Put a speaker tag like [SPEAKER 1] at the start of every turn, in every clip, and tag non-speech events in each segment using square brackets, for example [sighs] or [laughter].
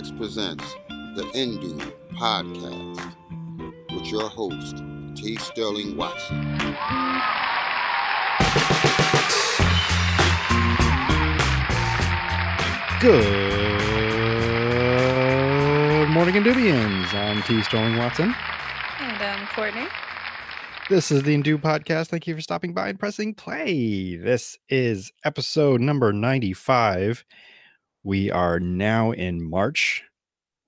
[SPEAKER 1] FX presents the Indu Podcast with your host, T. Sterling Watson.
[SPEAKER 2] Good morning, Indubians. I'm T. Sterling Watson.
[SPEAKER 3] And I'm Kortney.
[SPEAKER 2] This is the Indu Podcast. Thank you for stopping by and pressing play. This is episode number 95. We are now in March,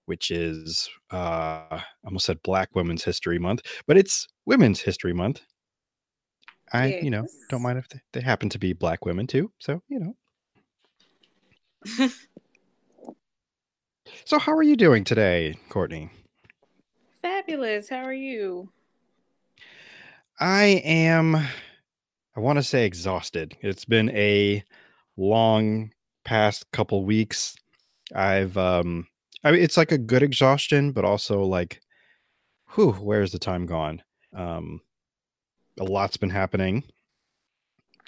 [SPEAKER 2] which is uh almost said Black Women's History Month, but it's Women's History Month. I, you know, don't mind if they, they happen to be black women too. So, you know. [laughs] So, how are you doing today, Kortney?
[SPEAKER 3] Fabulous. How are you?
[SPEAKER 2] I am, I want to say exhausted. It's been a long past couple weeks. I've, um, I mean, it's like a good exhaustion, but also like, whew, where's the time gone? Um, a lot's been happening.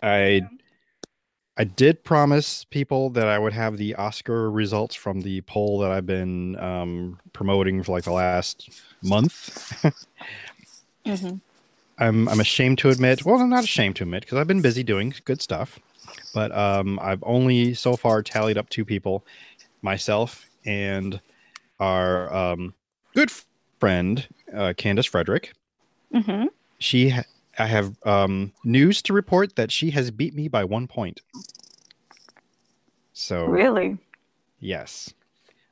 [SPEAKER 2] I, I did promise people that I would have the Oscar results from the poll that I've been um, promoting for like the last month. [laughs]
[SPEAKER 3] Mm-hmm.
[SPEAKER 2] I'm I'm ashamed to admit. Well, I'm not ashamed to admit because I've been busy doing good stuff. But um, I've only so far tallied up two people, myself and our um, good friend uh, Candace Frederick.
[SPEAKER 3] Mm-hmm.
[SPEAKER 2] She, ha- I have um, news to report that she has beat me by one point. So
[SPEAKER 3] Really?
[SPEAKER 2] yes,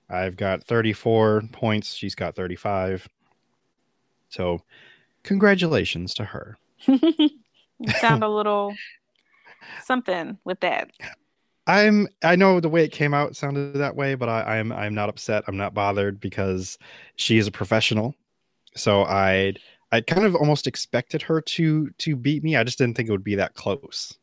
[SPEAKER 2] I've got 34 points. She's got 35. So congratulations to her. [laughs]
[SPEAKER 3] you sound a little something with that.
[SPEAKER 2] I'm I know the way it came out sounded that way, but I, I'm I'm not upset. I'm not bothered because she is a professional. So I I kind of almost expected her to to beat me. I just didn't think it would be that close.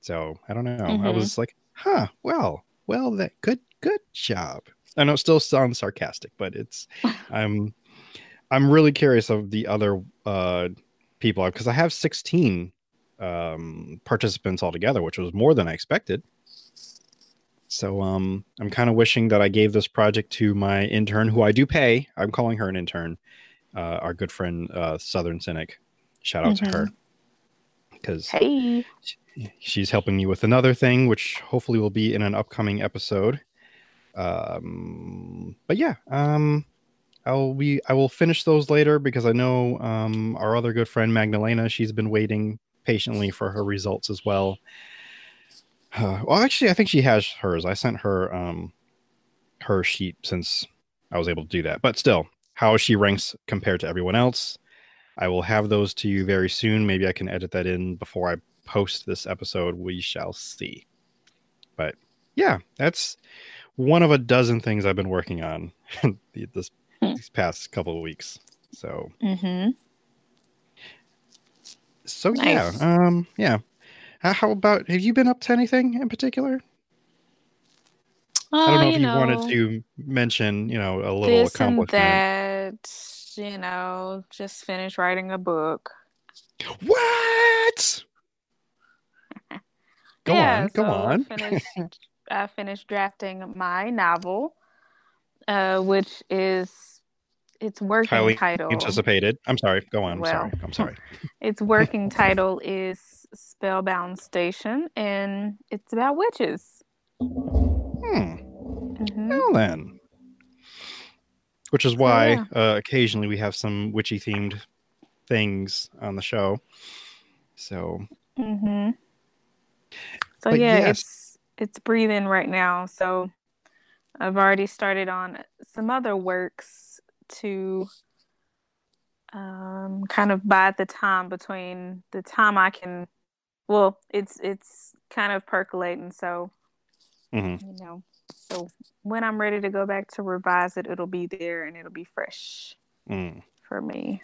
[SPEAKER 2] So I don't know. I
[SPEAKER 3] Mhm.
[SPEAKER 2] was like, huh, well, well that good good job. I know it still sounds sarcastic, but it's [laughs] I'm I'm really curious of the other uh people because I have 16 um participants altogether which was more than i expected. So um i'm kind of wishing that i gave this project to my intern who i do pay. I'm calling her an intern uh our good friend uh southern cynic. Shout out to her. Because
[SPEAKER 3] Hey.
[SPEAKER 2] she's helping me with another thing which hopefully will be in an upcoming episode. Um but yeah um i'll be i will finish those later because i know um our other good friend magdalena she's been waiting patiently for her results as well. [sighs] Uh, well actually i think she has hers. I sent her um her sheet since i was able to do that. But still how she ranks compared to everyone else i will have those to you very soon. Maybe i can edit that in before i post this episode. We shall see. But yeah that's one of a dozen things i've been working on [laughs] this
[SPEAKER 3] Hmm.
[SPEAKER 2] these past couple of weeks. So
[SPEAKER 3] Mm-hmm.
[SPEAKER 2] So
[SPEAKER 3] Nice.
[SPEAKER 2] yeah um yeah. How, how about have you been up to anything in particular? I don't know if you wanted to mention you know a little
[SPEAKER 3] this and
[SPEAKER 2] accomplishment.
[SPEAKER 3] that, you know, just finished writing a book.
[SPEAKER 2] what? [laughs] Go
[SPEAKER 3] Yeah,
[SPEAKER 2] on go
[SPEAKER 3] so
[SPEAKER 2] on.
[SPEAKER 3] I finished, [laughs] I finished drafting my novel, uh, which is its working
[SPEAKER 2] highly
[SPEAKER 3] title.
[SPEAKER 2] anticipated i'm sorry go on i'm
[SPEAKER 3] Well.
[SPEAKER 2] sorry i'm sorry [laughs]
[SPEAKER 3] Its working [laughs] title is Spellbound Station, and it's about witches.
[SPEAKER 2] hmm
[SPEAKER 3] hmm
[SPEAKER 2] well then which is why
[SPEAKER 3] yeah.
[SPEAKER 2] uh, occasionally we have some witchy themed things on the show so
[SPEAKER 3] hmm So
[SPEAKER 2] But
[SPEAKER 3] yeah,
[SPEAKER 2] yes.
[SPEAKER 3] it's it's breathing right now. So I've already started on some other works to um kind of bide the time between the time I can well, it's it's kind of percolating, so
[SPEAKER 2] mhm.
[SPEAKER 3] you know. So when I'm ready to go back to revise it, it'll be there and it'll be fresh
[SPEAKER 2] Mm.
[SPEAKER 3] for me.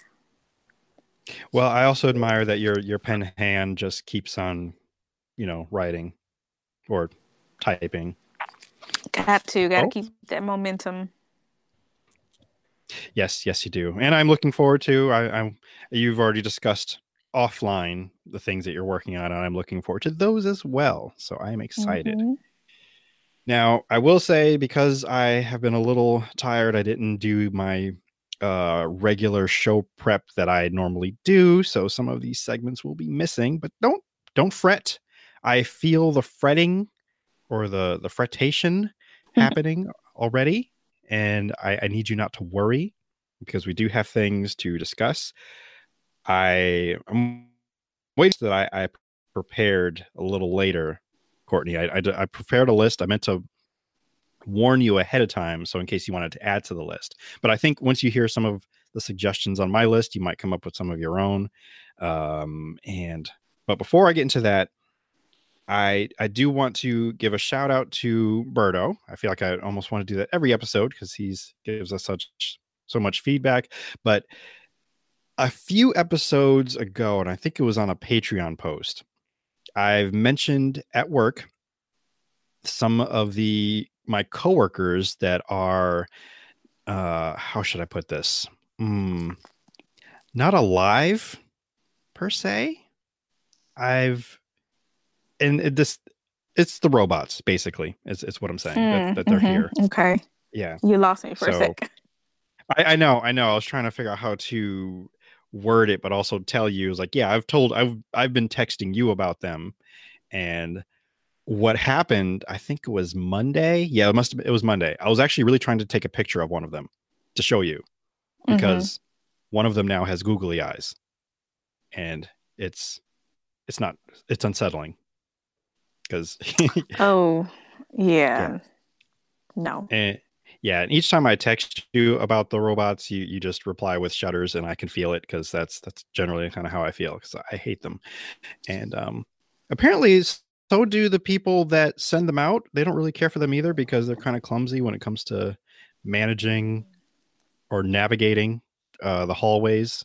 [SPEAKER 2] Well, I also admire that your your pen hand just keeps on, you know, writing or typing.
[SPEAKER 3] Got to, got to
[SPEAKER 2] Oh.
[SPEAKER 3] keep that momentum.
[SPEAKER 2] Yes, yes, you do, and I'm looking forward to. I, I'm. You've already discussed offline the things that you're working on, and I'm looking forward to those as well. So I am excited.
[SPEAKER 3] Mhm.
[SPEAKER 2] Now, I will say because I have been a little tired, I didn't do my uh, regular show prep that I normally do, so some of these segments will be missing. But don't don't fret. I feel the fretting or the the fretation [laughs] happening already, and I, I need you not to worry because we do have things to discuss. I am waiting that I, I prepared a little later, Kortney. I, I, I prepared a list. I meant to warn you ahead of time, so in case you wanted to add to the list. But I think once you hear some of the suggestions on my list, you might come up with some of your own. Um, and but before I get into that, I I do want to give a shout out to Berto. I feel like I almost want to do that every episode because he's gives us such so much feedback. But a few episodes ago, and I think it was on a Patreon post, I've mentioned at work some of the my coworkers that are uh how should I put this? Mm, not alive per se. I've and it, this it's the robots basically. It's it's what I'm saying that,
[SPEAKER 3] Mm,
[SPEAKER 2] that they're
[SPEAKER 3] mhm,
[SPEAKER 2] here.
[SPEAKER 3] Okay.
[SPEAKER 2] Yeah.
[SPEAKER 3] You lost me for a
[SPEAKER 2] So-
[SPEAKER 3] sec.
[SPEAKER 2] I, I know, I know. I was trying to figure out how to word it, but also tell you is like, yeah, I've told I've I've been texting you about them, and what happened? I think it was Monday. Yeah, it must have. Been, it was Monday. I was actually really trying to take a picture of one of them to show you
[SPEAKER 3] Mhm.
[SPEAKER 2] because one of them now has googly eyes, and it's it's not it's unsettling because [laughs]
[SPEAKER 3] Oh, yeah. No.
[SPEAKER 2] And yeah, and each time I text you about the robots, you you just reply with shudders, and I can feel it because that's that's generally kind of how I feel because I hate them. And um, apparently, so do the people that send them out. They don't really care for them either because they're kind of clumsy when it comes to managing or navigating uh, the hallways.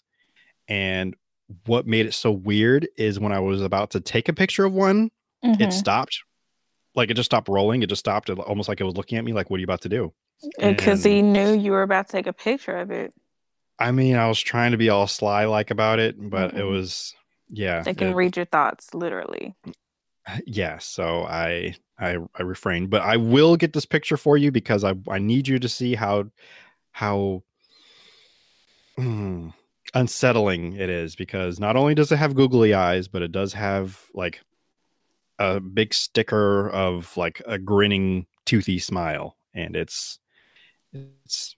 [SPEAKER 2] And what made it so weird is when I was about to take a picture of one, it
[SPEAKER 3] Mhm.
[SPEAKER 2] stopped. Like it just stopped rolling. It just stopped. It almost like it was looking at me like, "What are you about to do?"
[SPEAKER 3] Because he knew you were about to take a picture of it.
[SPEAKER 2] I mean, I was trying to be all sly like about it, but it
[SPEAKER 3] Mhm.
[SPEAKER 2] was yeah.
[SPEAKER 3] They can
[SPEAKER 2] it-
[SPEAKER 3] read your thoughts, literally. [sighs]
[SPEAKER 2] yeah, so I I I refrained, but I will get this picture for you because I I need you to see how how mm, unsettling it is because not only does it have googly eyes, but it does have like a big sticker of like a grinning toothy smile and it's it's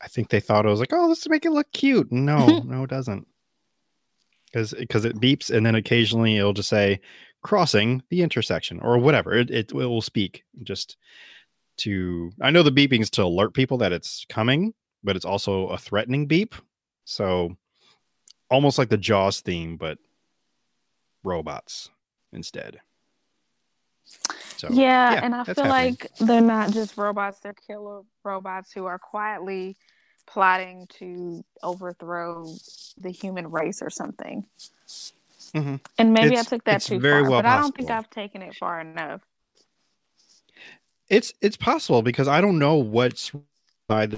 [SPEAKER 2] I think they thought it was like, "Oh, let's make it look cute." No, [laughs] no it doesn't. Cuz cuz it beeps and then occasionally it'll just say crossing the intersection or whatever. It, it will speak just to I know the beeping is to alert people that it's coming, but it's also a threatening beep. So almost like the Jaws theme, but robots instead. So
[SPEAKER 3] yeah,
[SPEAKER 2] yeah,
[SPEAKER 3] and I feel
[SPEAKER 2] happening.
[SPEAKER 3] like they're not just robots, they're killer robots who are quietly plotting to overthrow the human race or something.
[SPEAKER 2] Mhm.
[SPEAKER 3] And maybe
[SPEAKER 2] It's-
[SPEAKER 3] I took that too
[SPEAKER 2] very
[SPEAKER 3] far,
[SPEAKER 2] well
[SPEAKER 3] but I don't think. I've taken it far enough.
[SPEAKER 2] It's it's possible because I don't know what's inside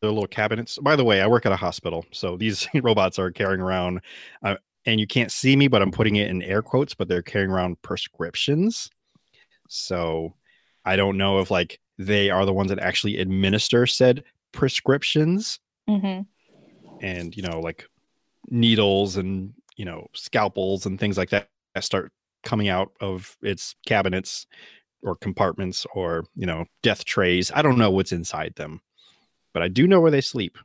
[SPEAKER 2] their little cabinets. By the way, I work at a hospital, so these [laughs] robots are carrying around, uh, and you can't see me, but I'm putting it in air quotes. But they're carrying around prescriptions, so I don't know if like they are the ones that actually administer said prescriptions,
[SPEAKER 3] hmm
[SPEAKER 2] and you know like needles and you know scalpels and things like that that start coming out of its cabinets or compartments or you know death trays. I don't know what's inside them but i do know where they sleep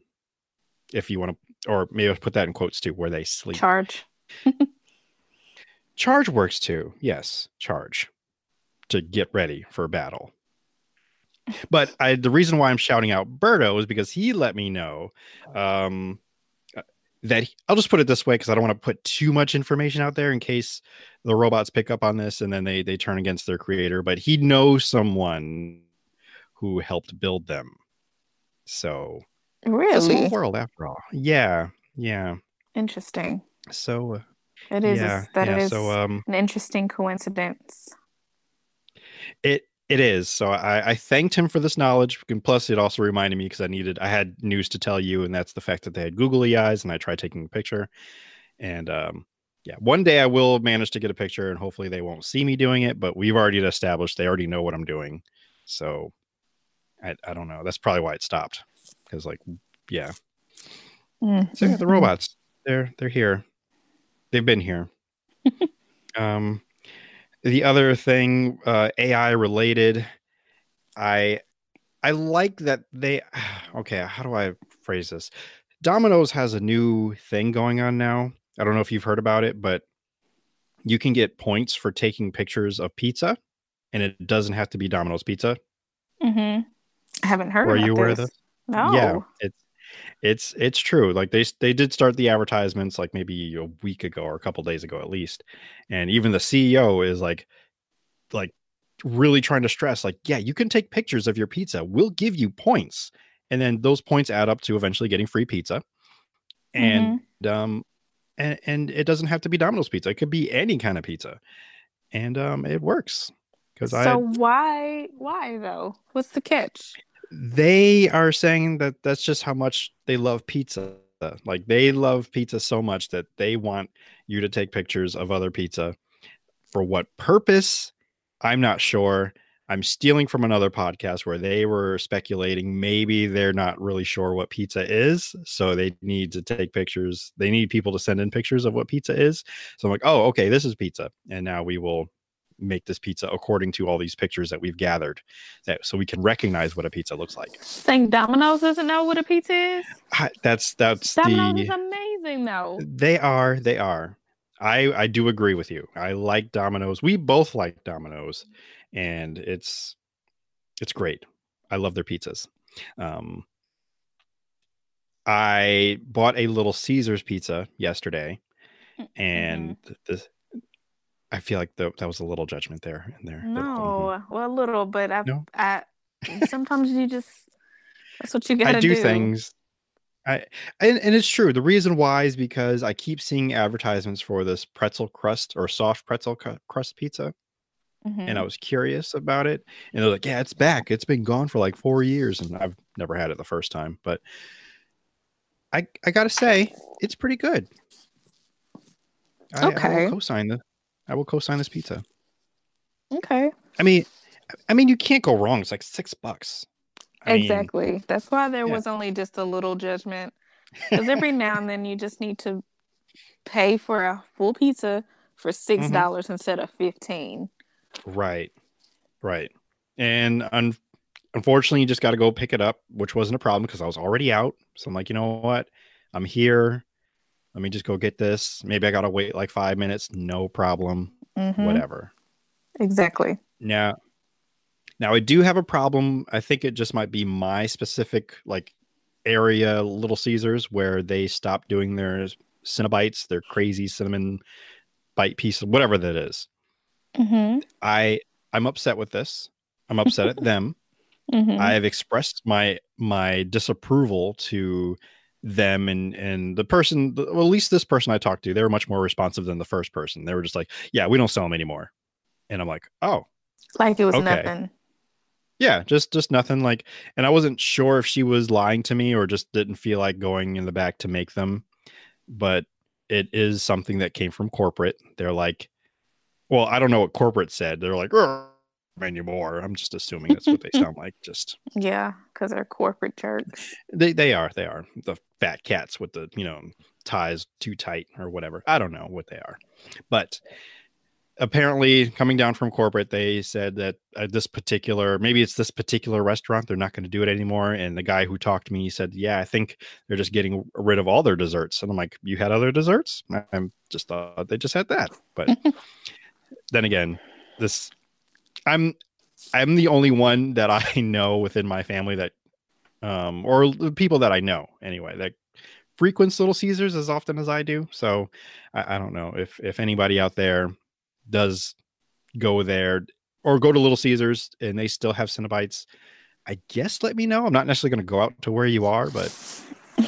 [SPEAKER 2] if you want to or maybe i'll put that in quotes too where they sleep.
[SPEAKER 3] Charge. [laughs]
[SPEAKER 2] charge works too. Yes charge to get ready for battle. But I, the reason why i'm shouting out berto is because he let me know um, uh, that he- i'll just put it this way because i don't want to put too much information out there in case the robots pick up on this and then they they turn against their creator but he knows someone who helped build them. So it's a
[SPEAKER 3] Really?
[SPEAKER 2] world after all. Yeah yeah.
[SPEAKER 3] Interesting.
[SPEAKER 2] so uh,
[SPEAKER 3] It is
[SPEAKER 2] yeah
[SPEAKER 3] that
[SPEAKER 2] yeah
[SPEAKER 3] it is
[SPEAKER 2] so um
[SPEAKER 3] an interesting coincidence.
[SPEAKER 2] It it is. So I, I thanked him for this knowledge, and plus it also reminded me because I needed I had news to tell you, and that's the fact that they had googly eyes, and I tried taking a picture, and um, yeah, one day I will manage to get a picture, and hopefully they won't see me doing it, but we've already established they already know what I'm doing, So I, I don't know. That's probably why it stopped. Because like, yeah. So yeah, the
[SPEAKER 3] mm, mm.
[SPEAKER 2] robots, they're they're here. They've been here. [laughs] um, the other thing, uh, AI related, I I like that they. [sighs] Okay, how do I phrase this? Domino's has a new thing going on now. I don't know if you've heard about it, but you can get points for taking pictures of pizza, and it doesn't have to be Domino's pizza.
[SPEAKER 3] mm-hmm. I haven't heard
[SPEAKER 2] Were you aware of
[SPEAKER 3] this? No.
[SPEAKER 2] Yeah, it's it's it's true. Like they they did start the advertisements like maybe a week ago or a couple days ago at least, and even the CEO is like like really trying to stress like yeah you can take pictures of your pizza we'll give you points and then those points add up to eventually getting free pizza and um and, and it doesn't have to be domino's pizza it could be any kind of pizza and um it works because
[SPEAKER 3] So
[SPEAKER 2] i
[SPEAKER 3] why why though? What's the catch?
[SPEAKER 2] They are saying that that's just how much they love pizza. Like they love pizza so much that they want you to take pictures of other pizza. For what purpose? I'm not sure. I'm stealing from another podcast where they were speculating maybe they're not really sure what pizza is so they need to take pictures. They need people to send in pictures of what pizza is. So i'm like oh okay this is pizza. And now we will make this pizza according to all these pictures that we've gathered that so we can recognize what a pizza looks like.
[SPEAKER 3] Saying Domino's doesn't know what a pizza is?
[SPEAKER 2] I- that's that's
[SPEAKER 3] Domino's is amazing though.
[SPEAKER 2] they are they are. I i do agree with you. I like domino's. We both like domino's and it's it's great. I love their pizzas. Um i bought a little caesar's pizza yesterday and this i feel like the, that was a little judgment there in there mhm.
[SPEAKER 3] No, well, a little, but I,
[SPEAKER 2] No?
[SPEAKER 3] I sometimes you just that's what you gotta
[SPEAKER 2] I do, things. I and, and it's true. The reason why is because I keep seeing advertisements for this pretzel crust or soft pretzel cu- crust pizza,
[SPEAKER 3] Mhm.
[SPEAKER 2] and I was curious about it. And they're like, "Yeah, it's back. It's been gone for like four years, and I've never had it the first time." But I I gotta say, it's pretty good. I, I
[SPEAKER 3] Okay.
[SPEAKER 2] will co-sign the. I will co-sign this pizza.
[SPEAKER 3] Okay,
[SPEAKER 2] I mean, I mean, you can't go wrong. It's like six bucks. I mean,
[SPEAKER 3] exactly. That's why there
[SPEAKER 2] yeah.
[SPEAKER 3] was only just a little judgment. [laughs] Because every now and then you just need to pay for a full pizza for six
[SPEAKER 2] Mm-hmm.
[SPEAKER 3] dollars instead of fifteen.
[SPEAKER 2] Right. Right. And un- unfortunately, you just got to go pick it up, which wasn't a problem because I was already out. So I'm like, you know what? I'm here. Let me just go get this. Maybe I got to wait like five minutes. No problem.
[SPEAKER 3] Mhm.
[SPEAKER 2] Whatever.
[SPEAKER 3] Exactly.
[SPEAKER 2] Now, now I do have a problem. I think it just might be my specific like area, Little Caesars, where they stopped doing their Cinnabites, their crazy cinnamon bite pieces, whatever that is.
[SPEAKER 3] Mm-hmm.
[SPEAKER 2] I I'm upset with this. I'm upset at [laughs] them.
[SPEAKER 3] Mm-hmm.
[SPEAKER 2] I have expressed my my disapproval to them and and the person well, at least this person I talked to they were much more responsive than the first person. They were just like yeah we don't sell them anymore. And I'm like oh
[SPEAKER 3] like it was
[SPEAKER 2] Okay.
[SPEAKER 3] nothing.
[SPEAKER 2] yeah just just nothing like and I wasn't sure if she was lying to me or just didn't feel like going in the back to make them but it is something that came from corporate. They're like well I don't know what corporate said. They're like "Ugh, anymore I'm just assuming that's what they [laughs] sound like just
[SPEAKER 3] Yeah, because they're corporate jerks.
[SPEAKER 2] They they are they are the fat cats with the you know ties too tight or whatever. I don't know what they are, but apparently coming down from corporate, they said that uh, this particular maybe it's this particular restaurant they're not going to do it anymore. And the guy who talked to me said, "Yeah, I think they're just getting rid of all their desserts." And I'm like, "You had other desserts? I- I'm just thought they just had that." But [laughs] then again, this I'm I'm the only one that I [laughs] know within my family that um or the people that I know anyway that frequents Little Caesars as often as I do. So I, I don't know if if anybody out there does go there or go to Little Caesars and they still have Cinnabites. I guess let me know. I'm not necessarily going to go out to where you are, but [laughs]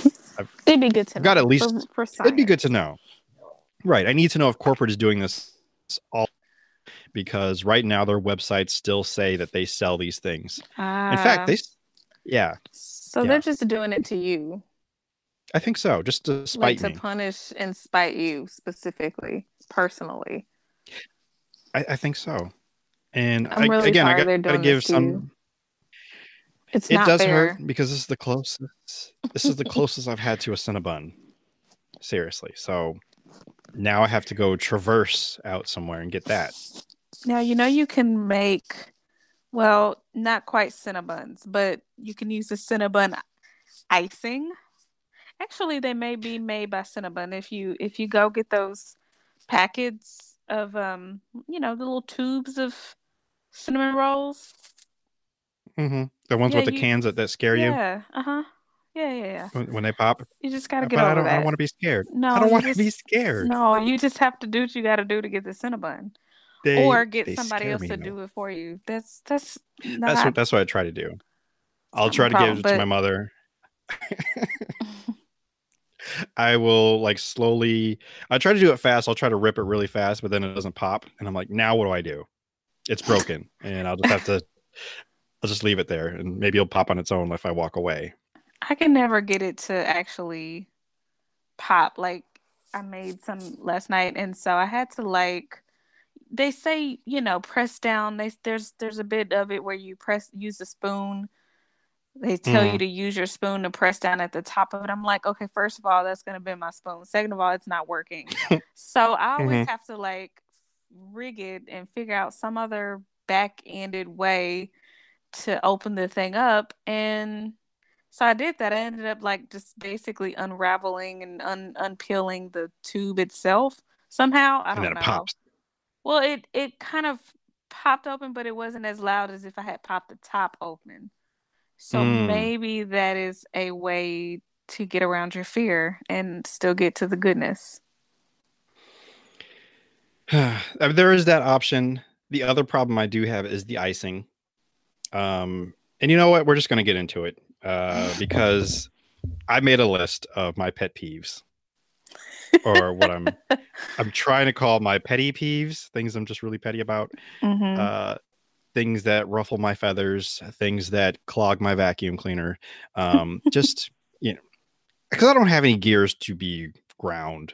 [SPEAKER 3] It'd be good to
[SPEAKER 2] I've got at least-
[SPEAKER 3] for, for
[SPEAKER 2] it'd be good to know. Right. I need to know if corporate is doing this all because right now their websites still say that they sell these things. In fact,
[SPEAKER 3] Ah,
[SPEAKER 2] they yeah,
[SPEAKER 3] so
[SPEAKER 2] yeah.
[SPEAKER 3] they're just doing it to you,
[SPEAKER 2] I think so. Just to
[SPEAKER 3] like to
[SPEAKER 2] me.
[SPEAKER 3] punish and spite you specifically, personally.
[SPEAKER 2] I, I think so. And
[SPEAKER 3] I'm
[SPEAKER 2] I,
[SPEAKER 3] really
[SPEAKER 2] again, I got to give some.
[SPEAKER 3] It's
[SPEAKER 2] it does
[SPEAKER 3] fair.
[SPEAKER 2] hurt because this is the closest. This is the [laughs] closest I've had to a Cinnabon. Seriously. So now I have to go traverse out somewhere and get that.
[SPEAKER 3] Now you know you can make well, not quite Cinnabons, but you can use the Cinnabon icing. Actually, they may be made by Cinnabon if you if you go get those packets of um you know the little tubes of cinnamon rolls.
[SPEAKER 2] Mm-hmm. The ones
[SPEAKER 3] Yeah,
[SPEAKER 2] with the
[SPEAKER 3] you-
[SPEAKER 2] cans that, that scare you
[SPEAKER 3] Yeah. Uh huh. Yeah, yeah, yeah.
[SPEAKER 2] when, when they pop.
[SPEAKER 3] You just gotta
[SPEAKER 2] But
[SPEAKER 3] get
[SPEAKER 2] I
[SPEAKER 3] over
[SPEAKER 2] don't. I don't want to be scared.
[SPEAKER 3] no,
[SPEAKER 2] I don't want to be scared.
[SPEAKER 3] No, you just have to do what you got to do to get the Cinnabon,
[SPEAKER 2] They-
[SPEAKER 3] or get somebody else to do it for you. That's that's not
[SPEAKER 2] That's what that's what I try to do. I'll try to
[SPEAKER 3] problem,
[SPEAKER 2] give it to my mother. [laughs] I will like slowly. I try to do it fast. I'll try to rip it really fast, but then it doesn't pop, and I'm like, now what do I do? It's broken, and I'll just have to. I'll just leave it there, and maybe it'll pop on its own if I walk away.
[SPEAKER 3] I can never get it to actually pop. Like I made some last night, and so I had to like. They say you know press down. They there's there's a bit of it where you press use a spoon. They tell you
[SPEAKER 2] Mhm.
[SPEAKER 3] to use your spoon to press down at the top of it. I'm like, okay, first of all, that's gonna be my spoon. Second of all, it's not working. [laughs] so I always have to like rig it and figure out some other back-ended way to open the thing up and so I did that. I ended up like just basically unraveling and un- unpeeling the tube itself somehow. I don't know.
[SPEAKER 2] pops.
[SPEAKER 3] Well, it it kind of popped open, but it wasn't as loud as if I had popped the top open. So
[SPEAKER 2] Mm.
[SPEAKER 3] maybe that is a way to get around your fear and still get to the goodness. [sighs]
[SPEAKER 2] There is that option. The other problem I do have is the icing. Um, and you know what? We're just going to get into it uh, [laughs] because I made a list of my pet peeves, or what I'm [laughs] I'm trying to call my petty peeves, things I'm just really petty about,
[SPEAKER 3] Mm-hmm.
[SPEAKER 2] uh, things that ruffle my feathers, things that clog my vacuum cleaner. Um, [laughs] just you know, because I don't have any gears to be ground,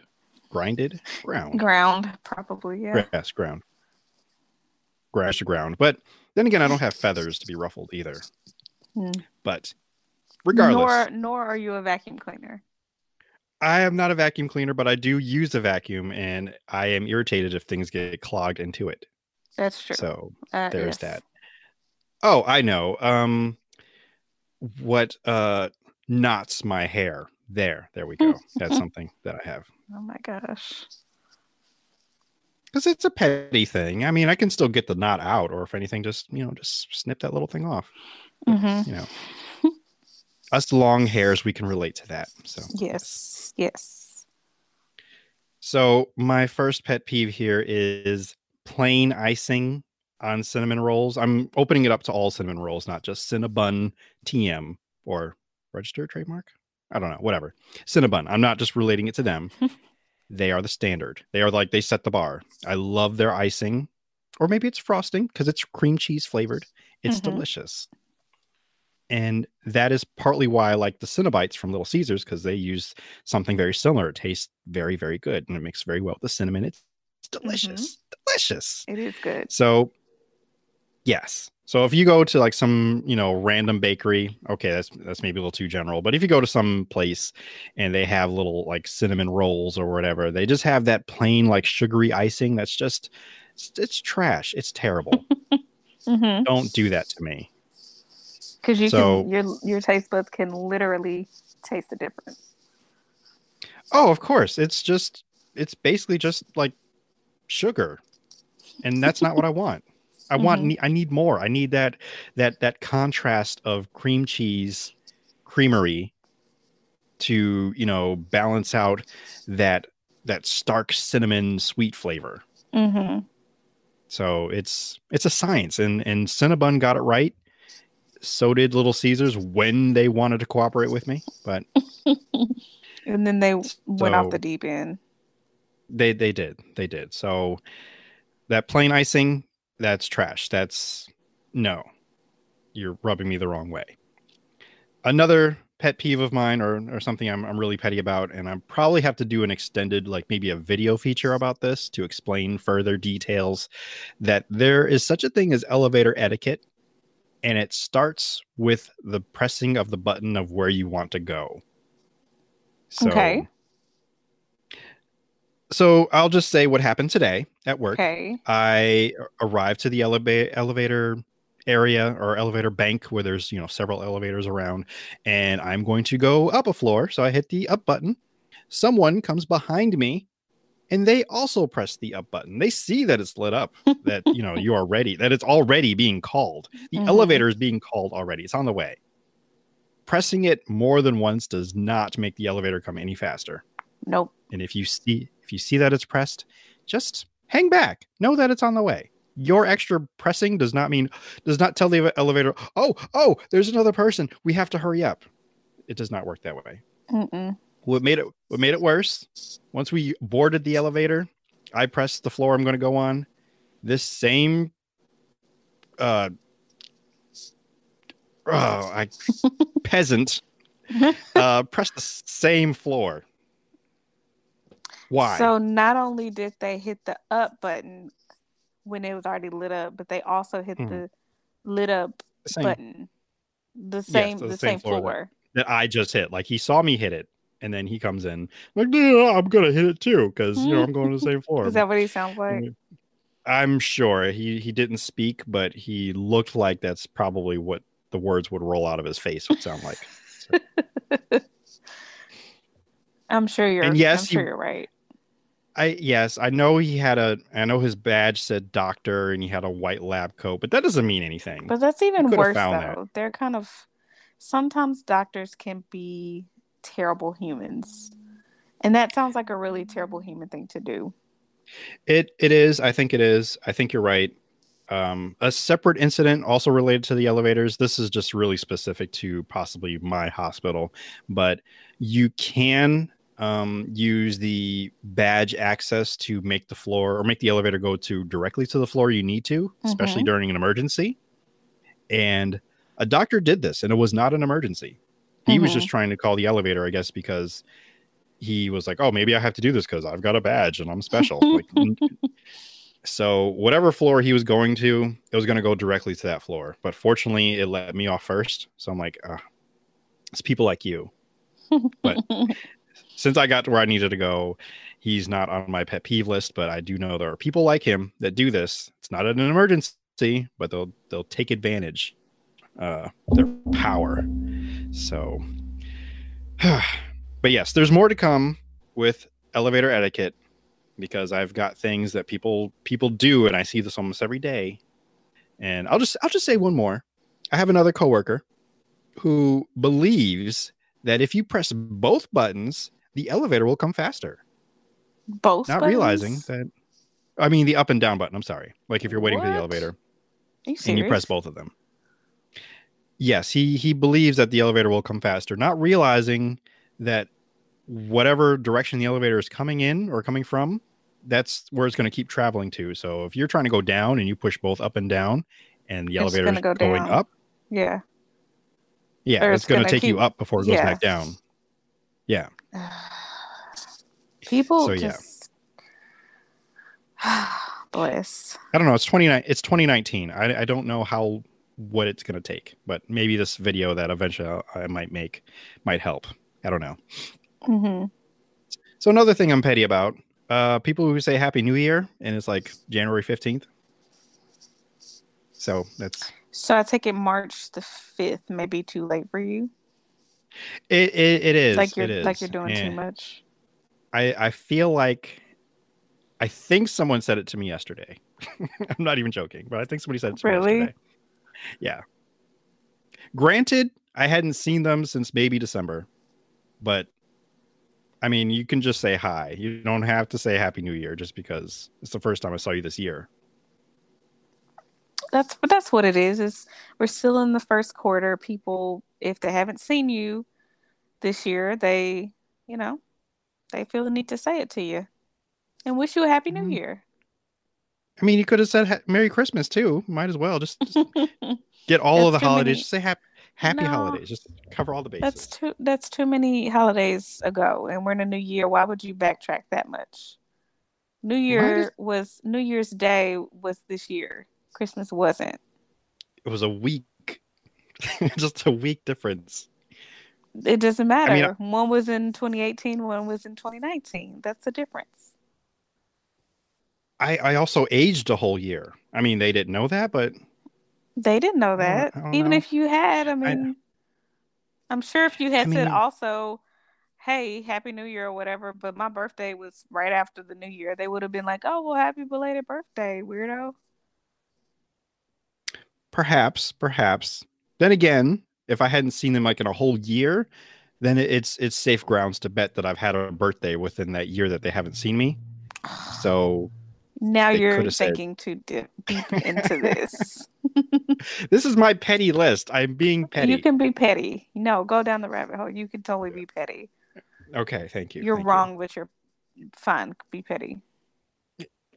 [SPEAKER 2] grinded, ground
[SPEAKER 3] Ground, probably, yeah.
[SPEAKER 2] grass ground grass to ground but then again i don't have feathers to be ruffled either
[SPEAKER 3] Hmm.
[SPEAKER 2] but regardless
[SPEAKER 3] Nor nor are you a vacuum cleaner.
[SPEAKER 2] I am not a vacuum cleaner but i do use a vacuum and i am irritated if things get clogged into it.
[SPEAKER 3] That's true.
[SPEAKER 2] so
[SPEAKER 3] Uh,
[SPEAKER 2] there's
[SPEAKER 3] yes.
[SPEAKER 2] that. Oh i know. Um what uh knots my hair. There there we go. [laughs] That's something that i have.
[SPEAKER 3] Oh my gosh.
[SPEAKER 2] because it's a petty thing. I mean i can still get the knot out or if anything just you know just snip that little thing off.
[SPEAKER 3] Mm-hmm.
[SPEAKER 2] you know us long hairs we can relate to that so.
[SPEAKER 3] Yes. Yes.
[SPEAKER 2] so my first pet peeve here is plain icing on cinnamon rolls. I'm opening it up to all cinnamon rolls not just cinnabon tm or registered trademark? I don't know whatever. Cinnabon i'm not just relating it to them. [laughs] They are the standard. They are like they set the bar. I love their icing. Or maybe it's frosting because it's cream cheese flavored. It's
[SPEAKER 3] Mhm.
[SPEAKER 2] delicious and that is partly why I like the Cinnabites from Little Caesars because they use something very similar. It tastes very, very good and it mixes very well with the cinnamon. It's, it's delicious, delicious.
[SPEAKER 3] It is good.
[SPEAKER 2] So, yes. So if you go to like some you know random bakery, okay, that's that's maybe a little too general. But if you go to some place and they have little like cinnamon rolls or whatever, they just have that plain like sugary icing. That's just it's, it's trash. It's terrible. [laughs]
[SPEAKER 3] Mm-hmm.
[SPEAKER 2] Don't do that to me.
[SPEAKER 3] Because you
[SPEAKER 2] So-
[SPEAKER 3] can your your taste buds can literally taste the difference.
[SPEAKER 2] Oh, of course. It's just it's basically just like sugar. And that's not what I want. I want
[SPEAKER 3] Mhm.
[SPEAKER 2] I need more. I need that that that contrast of cream cheese creamery to, you know, balance out that that stark cinnamon sweet flavor.
[SPEAKER 3] Mm-hmm.
[SPEAKER 2] So it's it's a science and and Cinnabon got it right. So did Little Caesars when they wanted to cooperate with me, but [laughs]
[SPEAKER 3] And then they went off the deep end.
[SPEAKER 2] They they did. They did. So that plain icing, that's trash. That's no. You're rubbing me the wrong way. Another pet peeve of mine or or something I'm I'm really petty about and I probably have to do an extended like maybe a video feature about this to explain further details that there is such a thing as elevator etiquette and it starts with the pressing of the button of where you want to go. So,
[SPEAKER 3] Okay.
[SPEAKER 2] So I'll just say what happened today at work.
[SPEAKER 3] Okay.
[SPEAKER 2] I arrived to the eleva- elevator area or elevator bank where there's you know several elevators around, and I'm going to go up a floor. So I hit the up button. Someone comes behind me, and they also press the up button. They see that it's lit up, that you know you [laughs] are ready, that it's already being called. The
[SPEAKER 3] Mhm.
[SPEAKER 2] elevator is being called already. It's on the way. Pressing it more than once does not make the elevator come any faster.
[SPEAKER 3] Nope.
[SPEAKER 2] And if you see if you see that it's pressed, just hang back. Know that it's on the way. Your extra pressing does not mean does not tell the elevator, "Oh, oh, there's another person. We have to hurry up." It does not work that way.
[SPEAKER 3] Mm-mm.
[SPEAKER 2] What made it what made it worse? Once we boarded the elevator, I pressed the floor I'm going to go on. This same uh oh, I [laughs] peasant [laughs] uh pressed the same floor. Why?
[SPEAKER 3] So not only did they hit the up button when it was already lit up, but they also hit
[SPEAKER 2] Mhm.
[SPEAKER 3] the lit up
[SPEAKER 2] The
[SPEAKER 3] button. The same
[SPEAKER 2] the
[SPEAKER 3] the,
[SPEAKER 2] same
[SPEAKER 3] same,
[SPEAKER 2] floor
[SPEAKER 3] floor.
[SPEAKER 2] that I just hit. Like he saw me hit it, and then he comes in like, "Yeah, I'm gonna hit it too because you know I'm going to the same [laughs] floor.
[SPEAKER 3] Is that what he sounds like?
[SPEAKER 2] I'm sure he he didn't speak, but he looked like that's probably what the words would roll out of his face would sound like. [laughs]
[SPEAKER 3] I'm sure you're
[SPEAKER 2] And yes,
[SPEAKER 3] I'm sure
[SPEAKER 2] he-
[SPEAKER 3] you're right.
[SPEAKER 2] I yes, I know he had a I know his badge said doctor and he had a white lab coat, but that doesn't mean anything.
[SPEAKER 3] But that's even worse
[SPEAKER 2] found that.
[SPEAKER 3] though. They're kind of sometimes doctors can be terrible humans. And that sounds like a really terrible human thing to do.
[SPEAKER 2] It it is. I think it is. I think you're right. Um, a separate incident also related to the elevators. This is just really specific to possibly my hospital, but you can um, use the badge access to make the floor or make the elevator go to directly to the floor you need to, especially during an emergency. And a doctor did this, and it was not an emergency. He was
[SPEAKER 3] Mhm.
[SPEAKER 2] just trying to call the elevator, I guess, because he was like, "Oh, maybe I have to do this because I've got a badge and I'm special." like, [laughs] so whatever floor he was going to, it was going to go directly to that floor. But fortunately, it let me off first. So I'm like, uh, "It's people like you." But [laughs] since I got to where I needed to go, he's not on my pet peeve list. But I do know there are people like him that do this. It's not an emergency, but they'll they'll take advantage uh, their power. So, [sighs] but yes, there's more to come with elevator etiquette because I've got things that people people do, and I see this almost every day. And I'll just I'll just say one more. I have another coworker who believes that if you press both buttons, the elevator will come faster.
[SPEAKER 3] Both
[SPEAKER 2] Not
[SPEAKER 3] buttons?
[SPEAKER 2] realizing that. I mean, the up and down button. I'm sorry. Like if you're waiting for the elevator
[SPEAKER 3] you
[SPEAKER 2] and you press both of them. Yes, he he believes that the elevator will come faster, not realizing that whatever direction the elevator is coming in or coming from, that's where it's going to keep traveling to. So if you're trying to go down and you push both up and down, and the elevator is
[SPEAKER 3] go
[SPEAKER 2] going
[SPEAKER 3] down.
[SPEAKER 2] up,
[SPEAKER 3] Yeah.
[SPEAKER 2] yeah,
[SPEAKER 3] Or
[SPEAKER 2] it's, going to take you up before it goes
[SPEAKER 3] yeah.
[SPEAKER 2] back down. Yeah, [sighs]
[SPEAKER 3] People
[SPEAKER 2] So, yeah.
[SPEAKER 3] just [sighs] bless.
[SPEAKER 2] I don't know. It's 29. It's 2019. I I don't know how what it's going to take, but maybe this video that eventually I'll- might make might help. I don't know.
[SPEAKER 3] hmm
[SPEAKER 2] So another thing I'm petty about, uh, people who say Happy New Year and it's like January 15th. So that's
[SPEAKER 3] So I take it March the fifth may be too late for you.
[SPEAKER 2] it. It, it is
[SPEAKER 3] like you're
[SPEAKER 2] is.
[SPEAKER 3] like you're doing too much.
[SPEAKER 2] I I feel like I think someone said it to me yesterday. [laughs] I'm not even joking, but I think somebody said it to
[SPEAKER 3] Really?
[SPEAKER 2] me yesterday. Yeah. Granted, I hadn't seen them since maybe December, but I mean, you can just say hi. You don't have to say Happy New Year just because it's the first time I saw you this year.
[SPEAKER 3] That's but that's what it is. Is we're still in the first quarter. People, if they haven't seen you this year, they you know they feel the need to say it to you and wish you a happy new mm-hmm. year.
[SPEAKER 2] I mean, you could have said Merry Christmas too. Might as well just, just get all of the holidays.
[SPEAKER 3] many-
[SPEAKER 2] Just say happy Happy
[SPEAKER 3] No.
[SPEAKER 2] holidays. Just cover all the bases.
[SPEAKER 3] that's too that's too many holidays ago, and we're in a new year. Why would you backtrack that much? New Year was New Year's Day was this year. Christmas wasn't.
[SPEAKER 2] it was a week [laughs] just a week difference.
[SPEAKER 3] It doesn't matter. I mean, one was in 2018, one was in 2019. That's the difference.
[SPEAKER 2] I I also aged a whole year. I mean, they didn't know that, but
[SPEAKER 3] they didn't know that. I don't, I don't Even know. if you had, I mean, I, am sure if you had I said mean, also, "Hey, Happy New Year" or whatever, but my birthday was right after the New Year, they would have been like, "Oh, well, happy belated birthday, weirdo."
[SPEAKER 2] Perhaps, perhaps. Then again, if I hadn't seen them like in a whole year, then it's it's safe grounds to bet that I've had a birthday within that year that they haven't seen me. [sighs] So
[SPEAKER 3] now you're thinking too deep into this. [laughs]
[SPEAKER 2] this is my petty list. I'm being petty.
[SPEAKER 3] You can be petty. No, go down the rabbit hole. You can totally be petty.
[SPEAKER 2] Okay, thank you.
[SPEAKER 3] You're
[SPEAKER 2] thank
[SPEAKER 3] wrong,
[SPEAKER 2] you.
[SPEAKER 3] but you're fine. Be petty.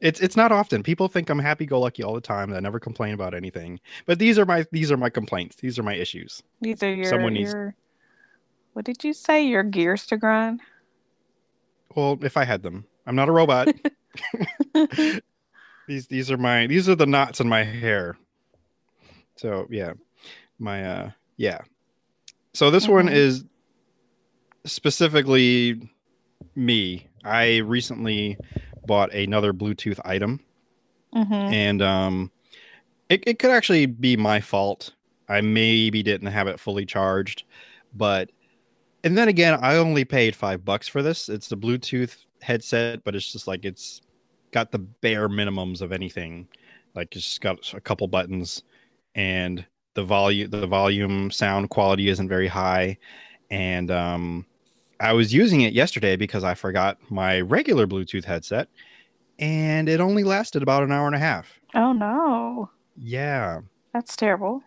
[SPEAKER 2] It's it's not often. People think I'm happy go lucky all the time. I never complain about anything. But these are my these are my complaints. These are my issues.
[SPEAKER 3] These are your someone needs. Your, what did you say? Your gears to grind.
[SPEAKER 2] Well, if I had them, I'm not a robot. [laughs] [laughs] these these are my these are the knots in my hair. So yeah, my uh yeah. So this mm-hmm. one is specifically me. I recently bought another Bluetooth item, mm-hmm. and um, it it could actually be my fault. I maybe didn't have it fully charged, but and then again, I only paid five bucks for this. It's the Bluetooth headset, but it's just like it's got the bare minimums of anything. Like it's just got a couple buttons, and the volume the volume sound quality isn't very high, and um, I was using it yesterday because I forgot my regular Bluetooth headset, and it only lasted about an hour and a half.
[SPEAKER 3] Oh no!
[SPEAKER 2] Yeah,
[SPEAKER 3] that's terrible.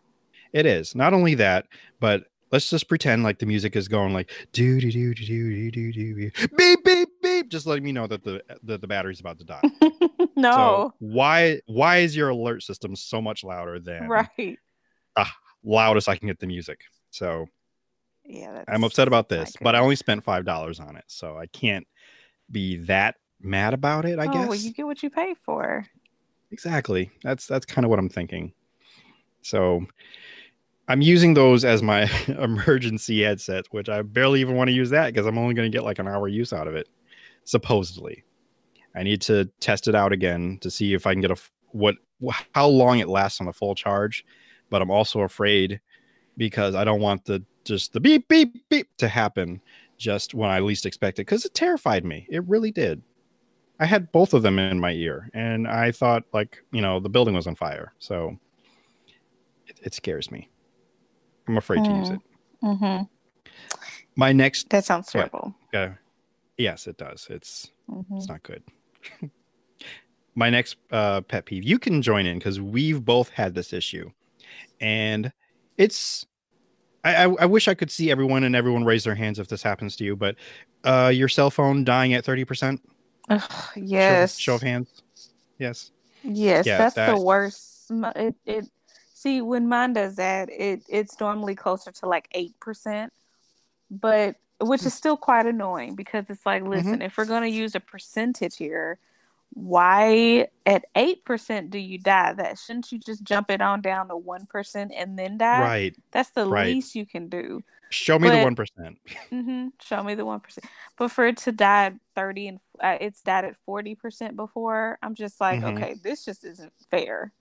[SPEAKER 2] It is. Not only that, but let's just pretend like the music is going like do do do do do do do do beep beep beep, just letting me know that the that the battery's about to die. [laughs]
[SPEAKER 3] no. So
[SPEAKER 2] why why is your alert system so much louder than
[SPEAKER 3] right?
[SPEAKER 2] Uh, loudest I can get the music. So
[SPEAKER 3] yeah,
[SPEAKER 2] I'm upset about this, but I only spent five dollars on it, so I can't be that mad about it. I oh, guess.
[SPEAKER 3] Well, you get what you pay for.
[SPEAKER 2] Exactly. That's that's kind of what I'm thinking. So I'm using those as my [laughs] emergency headset, which I barely even want to use that because I'm only going to get like an hour use out of it, supposedly. I need to test it out again to see if I can get a what how long it lasts on a full charge. But I'm also afraid because I don't want the just the beep beep beep to happen just when I least expect it because it terrified me. It really did. I had both of them in my ear, and I thought like you know the building was on fire, so it, it scares me. I'm afraid mm. to use it.
[SPEAKER 3] Mm-hmm.
[SPEAKER 2] My next
[SPEAKER 3] that sounds terrible.
[SPEAKER 2] Yeah, yes, it does. It's mm-hmm. it's not good. [laughs] My next uh, pet peeve. You can join in because we've both had this issue, and it's I, I, wish I could see everyone and everyone raise their hands if this happens to you, but uh, your cell phone dying at 30%?
[SPEAKER 3] yes.
[SPEAKER 2] Show, show, of hands. Yes.
[SPEAKER 3] Yes, yeah, that's that... the worst. It, it see when mine does that, it it's normally closer to like 8%, but which is still quite annoying because it's like, listen, mm-hmm. if we're going to use a percentage here, why at 8% do you die that? Shouldn't you just jump it on down to 1% and then die?
[SPEAKER 2] Right.
[SPEAKER 3] That's the
[SPEAKER 2] right.
[SPEAKER 3] least you can do.
[SPEAKER 2] Show me but, the
[SPEAKER 3] 1% mm-hmm, show me the 1% but for it to die 30 and uh, it's died at 40% before i'm just like mm-hmm. okay this just isn't fair.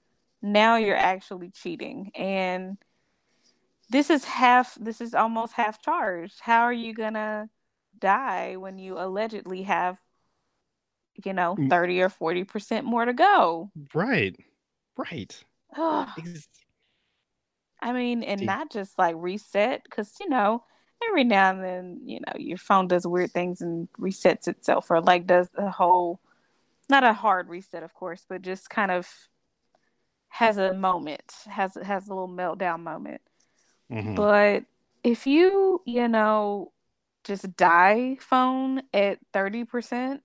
[SPEAKER 3] Now you're actually cheating. And this is half this is almost half charged how are you gonna die when you allegedly have you know, mm. 30 or 40% more to go.
[SPEAKER 2] Right. Right. [sighs]
[SPEAKER 3] I mean, and not just like reset, because, you know, every now and then, you know, your phone does weird things and resets itself, or like does the whole, not a hard reset, of course, but just kind of has a moment, has has a little meltdown moment. Mm-hmm. But if you, you know, just die phone at 30%,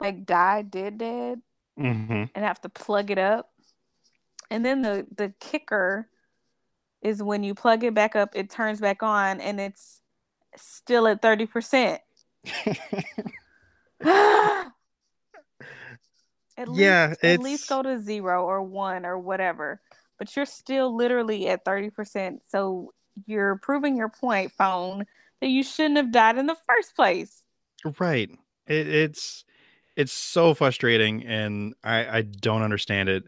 [SPEAKER 3] like die dead dead
[SPEAKER 2] mm-hmm.
[SPEAKER 3] and have to plug it up. And then the the kicker is when you plug it back up, it turns back on and it's still at 30%. at
[SPEAKER 2] yeah,
[SPEAKER 3] least, at least go to zero or one or whatever. But you're still literally at 30%. So you're proving your point, phone, that you shouldn't have died in the first place.
[SPEAKER 2] Right. It, it's it's so frustrating, and I I don't understand it.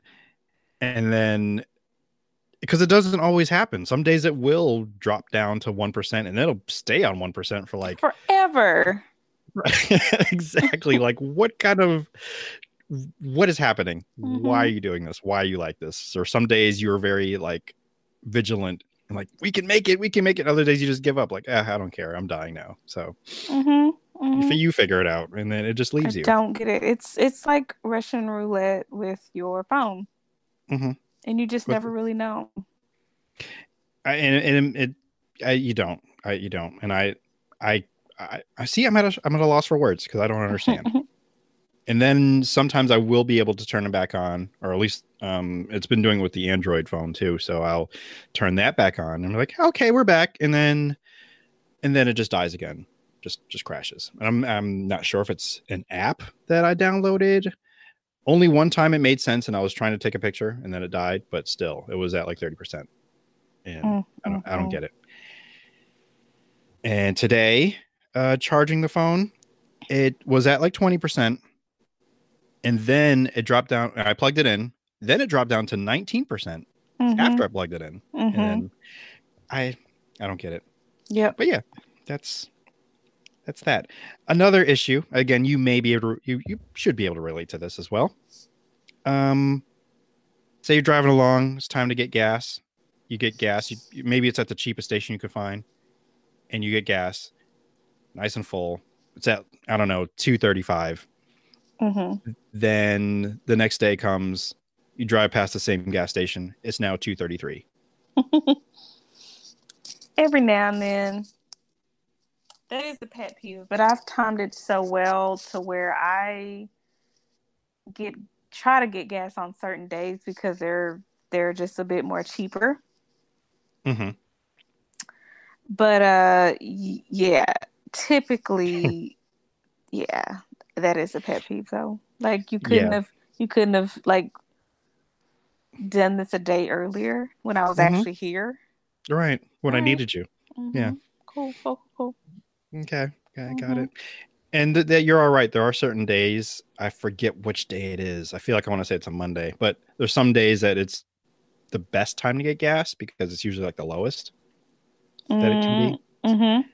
[SPEAKER 2] And then because it doesn't always happen. Some days it will drop down to 1% and it'll stay on 1% for like
[SPEAKER 3] forever. [laughs]
[SPEAKER 2] exactly. like what kind of what is happening? Mm-hmm. Why are you doing this? Why are you like this? Or some days you're very like vigilant and like we can make it, we can make it. Other days you just give up, like eh, I don't care, I'm dying now. So mm-hmm. Mm-hmm. you figure it out, and then it just leaves
[SPEAKER 3] I
[SPEAKER 2] you.
[SPEAKER 3] Don't get it. It's it's like Russian roulette with your phone. Mm-hmm and you just never really know.
[SPEAKER 2] I, and, and it, I, you don't, I, you don't, and I, I, I, I see. I'm at a, I'm at a loss for words because I don't understand. [laughs] and then sometimes I will be able to turn it back on, or at least um, it's been doing with the Android phone too. So I'll turn that back on, and I'm like, okay, we're back, and then, and then it just dies again, just just crashes. I'm I'm not sure if it's an app that I downloaded only one time it made sense, and I was trying to take a picture, and then it died. But still, it was at like thirty percent, and mm-hmm. I don't, I don't get it. And today, uh, charging the phone, it was at like twenty percent, and then it dropped down. I plugged it in, then it dropped down to nineteen percent mm-hmm. after I plugged it in, mm-hmm. and I, I don't get it.
[SPEAKER 3] Yeah,
[SPEAKER 2] but yeah, that's that's that. Another issue, again, you may be able to, you, you should be able to relate to this as well. Um, say you're driving along, it's time to get gas. You get gas. You, maybe it's at the cheapest station you could find, and you get gas, nice and full. It's at I don't know two thirty five. Mm-hmm. Then the next day comes, you drive past the same gas station. It's now two thirty three. [laughs]
[SPEAKER 3] Every now and then, that is a pet peeve, but I've timed it so well to where I get try to get gas on certain days because they're they're just a bit more cheaper. Mm-hmm. But uh, y- yeah, typically, [laughs] yeah, that is a pet peeve though. Like you couldn't yeah. have you couldn't have like done this a day earlier when I was mm-hmm. actually here.
[SPEAKER 2] Right when I needed you. Mm-hmm. Yeah.
[SPEAKER 3] Cool. Cool. Cool.
[SPEAKER 2] Okay, okay, mm-hmm. got it. And that th- you're all right. There are certain days I forget which day it is. I feel like I want to say it's a Monday, but there's some days that it's the best time to get gas because it's usually like the lowest mm-hmm. that it can be.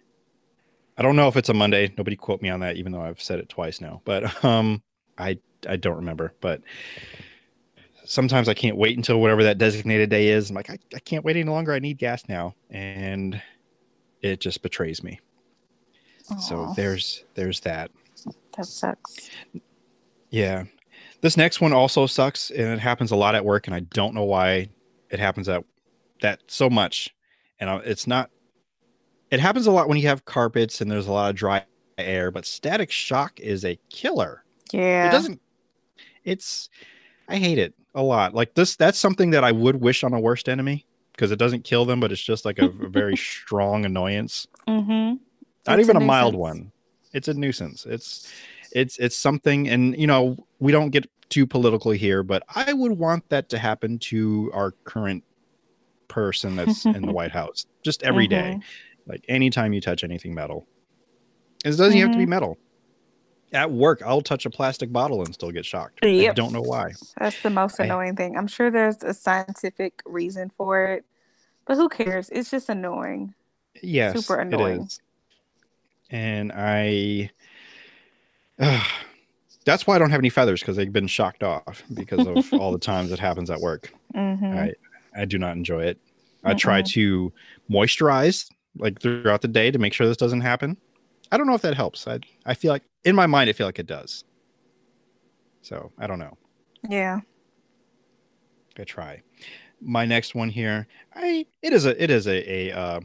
[SPEAKER 2] I don't know if it's a Monday. Nobody quote me on that, even though I've said it twice now. But [laughs] um, I I don't remember. But sometimes I can't wait until whatever that designated day is. I'm like, I, I can't wait any longer. I need gas now, and it just betrays me. So there's there's that.
[SPEAKER 3] That sucks.
[SPEAKER 2] Yeah. This next one also sucks and it happens a lot at work and I don't know why it happens at that so much. And it's not it happens a lot when you have carpets and there's a lot of dry air, but static shock is a killer.
[SPEAKER 3] Yeah.
[SPEAKER 2] It doesn't it's I hate it a lot. Like this that's something that I would wish on a worst enemy because it doesn't kill them, but it's just like a, a very [laughs] strong annoyance. Mm-hmm. Not even a, a mild one. It's a nuisance. It's it's it's something and you know, we don't get too political here, but I would want that to happen to our current person that's in the [laughs] White House just every mm-hmm. day. Like anytime you touch anything metal. It doesn't mm-hmm. have to be mm-hmm. metal. At work, I'll touch a plastic bottle and still get shocked. Yep. I don't know why.
[SPEAKER 3] That's the most annoying I, thing. I'm sure there's a scientific reason for it, but who cares? It's just annoying.
[SPEAKER 2] Yes, super annoying. It is and I. Uh, that's why I don't have any feathers because they've been shocked off because of [laughs] all the times it happens at work. Mm-hmm. I I do not enjoy it. I try to moisturize like throughout the day to make sure this doesn't happen. I don't know if that helps. I I feel like in my mind I feel like it does. So I don't know.
[SPEAKER 3] Yeah.
[SPEAKER 2] I try. My next one here, I it is a it is a a uh,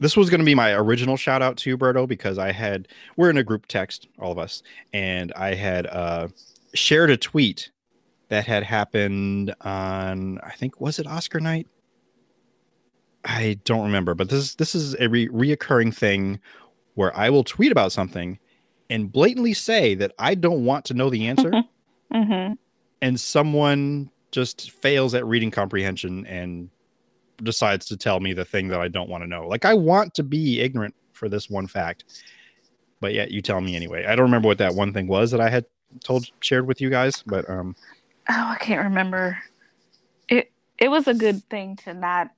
[SPEAKER 2] this was going to be my original shout out to you, Berto because I had we're in a group text, all of us, and I had uh, shared a tweet that had happened on I think was it Oscar night. I don't remember, but this this is a re- reoccurring thing where I will tweet about something and blatantly say that I don't want to know the answer, [laughs] mm-hmm. and someone just fails at reading comprehension and decides to tell me the thing that I don't want to know. Like I want to be ignorant for this one fact, but yet you tell me anyway. I don't remember what that one thing was that I had told shared with you guys, but um
[SPEAKER 3] oh, I can't remember. It it was a good thing to not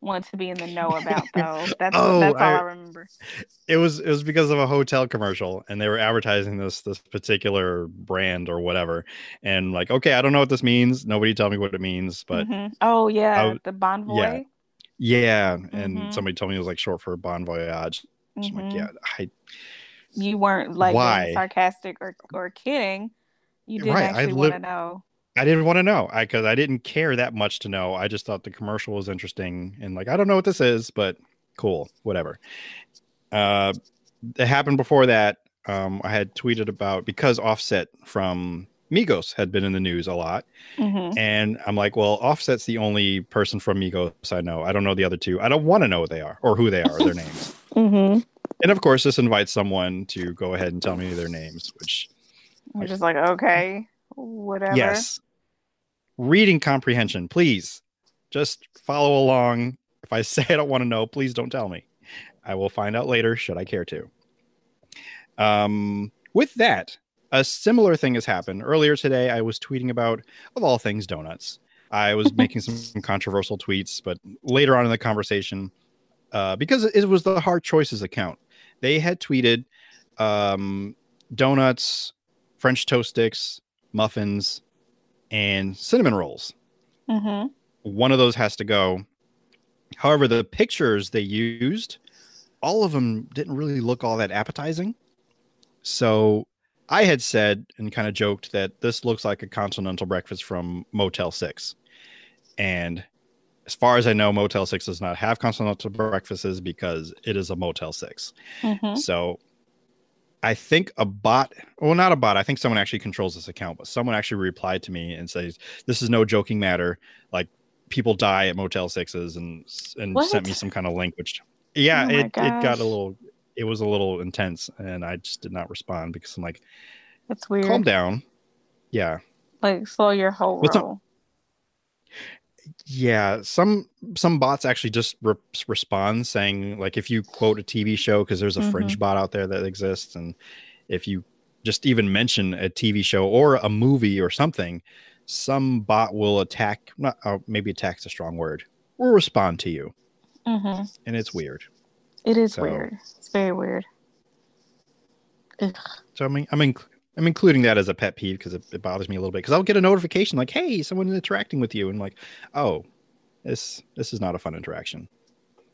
[SPEAKER 3] want to be in the know [laughs] about though. That's oh, that's all I, I, remember.
[SPEAKER 2] It was it was because of a hotel commercial and they were advertising this this particular brand or whatever. And like, okay, I don't know what this means. Nobody tell me what it means, but
[SPEAKER 3] mm-hmm. oh yeah, the Bonvoy.
[SPEAKER 2] Yeah. Yeah, and mm-hmm. somebody told me it was like short for Bon Voyage. Mm-hmm. I'm like, mm-hmm. yeah, I
[SPEAKER 3] you weren't like sarcastic or, or kidding. You didn't right. actually li- want to know.
[SPEAKER 2] I didn't want to know I because I didn't care that much to know. I just thought the commercial was interesting and like I don't know what this is, but cool, whatever. Uh, it happened before that. Um, I had tweeted about because Offset from Migos had been in the news a lot, mm-hmm. and I'm like, well, Offset's the only person from Migos I know. I don't know the other two. I don't want to know what they are or who they are, or their names. [laughs]
[SPEAKER 3] Mm-hmm.
[SPEAKER 2] And of course, this invites someone to go ahead and tell me their names, which
[SPEAKER 3] I'm just like, okay whatever.
[SPEAKER 2] Yes. Reading comprehension, please. Just follow along. If I [laughs] say I don't want to know, please don't tell me. I will find out later should I care to. Um, with that, a similar thing has happened. Earlier today, I was tweeting about, of all things, donuts. I was [laughs] making some controversial tweets, but later on in the conversation, uh, because it was the Hard Choices account, they had tweeted um, donuts, French toast sticks, muffins, and cinnamon rolls.
[SPEAKER 3] Mm-hmm.
[SPEAKER 2] One of those has to go. However, the pictures they used, all of them didn't really look all that appetizing. So I had said and kind of joked that this looks like a continental breakfast from Motel 6. And as far as I know, Motel 6 does not have continental breakfasts because it is a Motel 6. Mm-hmm. So I think a bot, well, not a bot. I think someone actually controls this account, but someone actually replied to me and says, "This is no joking matter. Like people die at Motel Sixes," and and what? sent me some kind of link. Which, yeah, oh it it got a little, it was a little intense, and I just did not respond because I'm like,
[SPEAKER 3] "That's weird."
[SPEAKER 2] Calm down. Yeah.
[SPEAKER 3] Like slow your whole roll
[SPEAKER 2] yeah some some bots actually just re- respond saying like if you quote a tv show because there's a mm-hmm. fringe bot out there that exists and if you just even mention a tv show or a movie or something some bot will attack not oh, maybe attack's a strong word will respond to you
[SPEAKER 3] mm-hmm.
[SPEAKER 2] and it's weird
[SPEAKER 3] it is so, weird it's very weird Ugh.
[SPEAKER 2] so i mean i'm in, I'm including that as a pet peeve because it, it, bothers me a little bit because I'll get a notification like, "Hey, someone interacting with you," and like, "Oh, this this is not a fun interaction."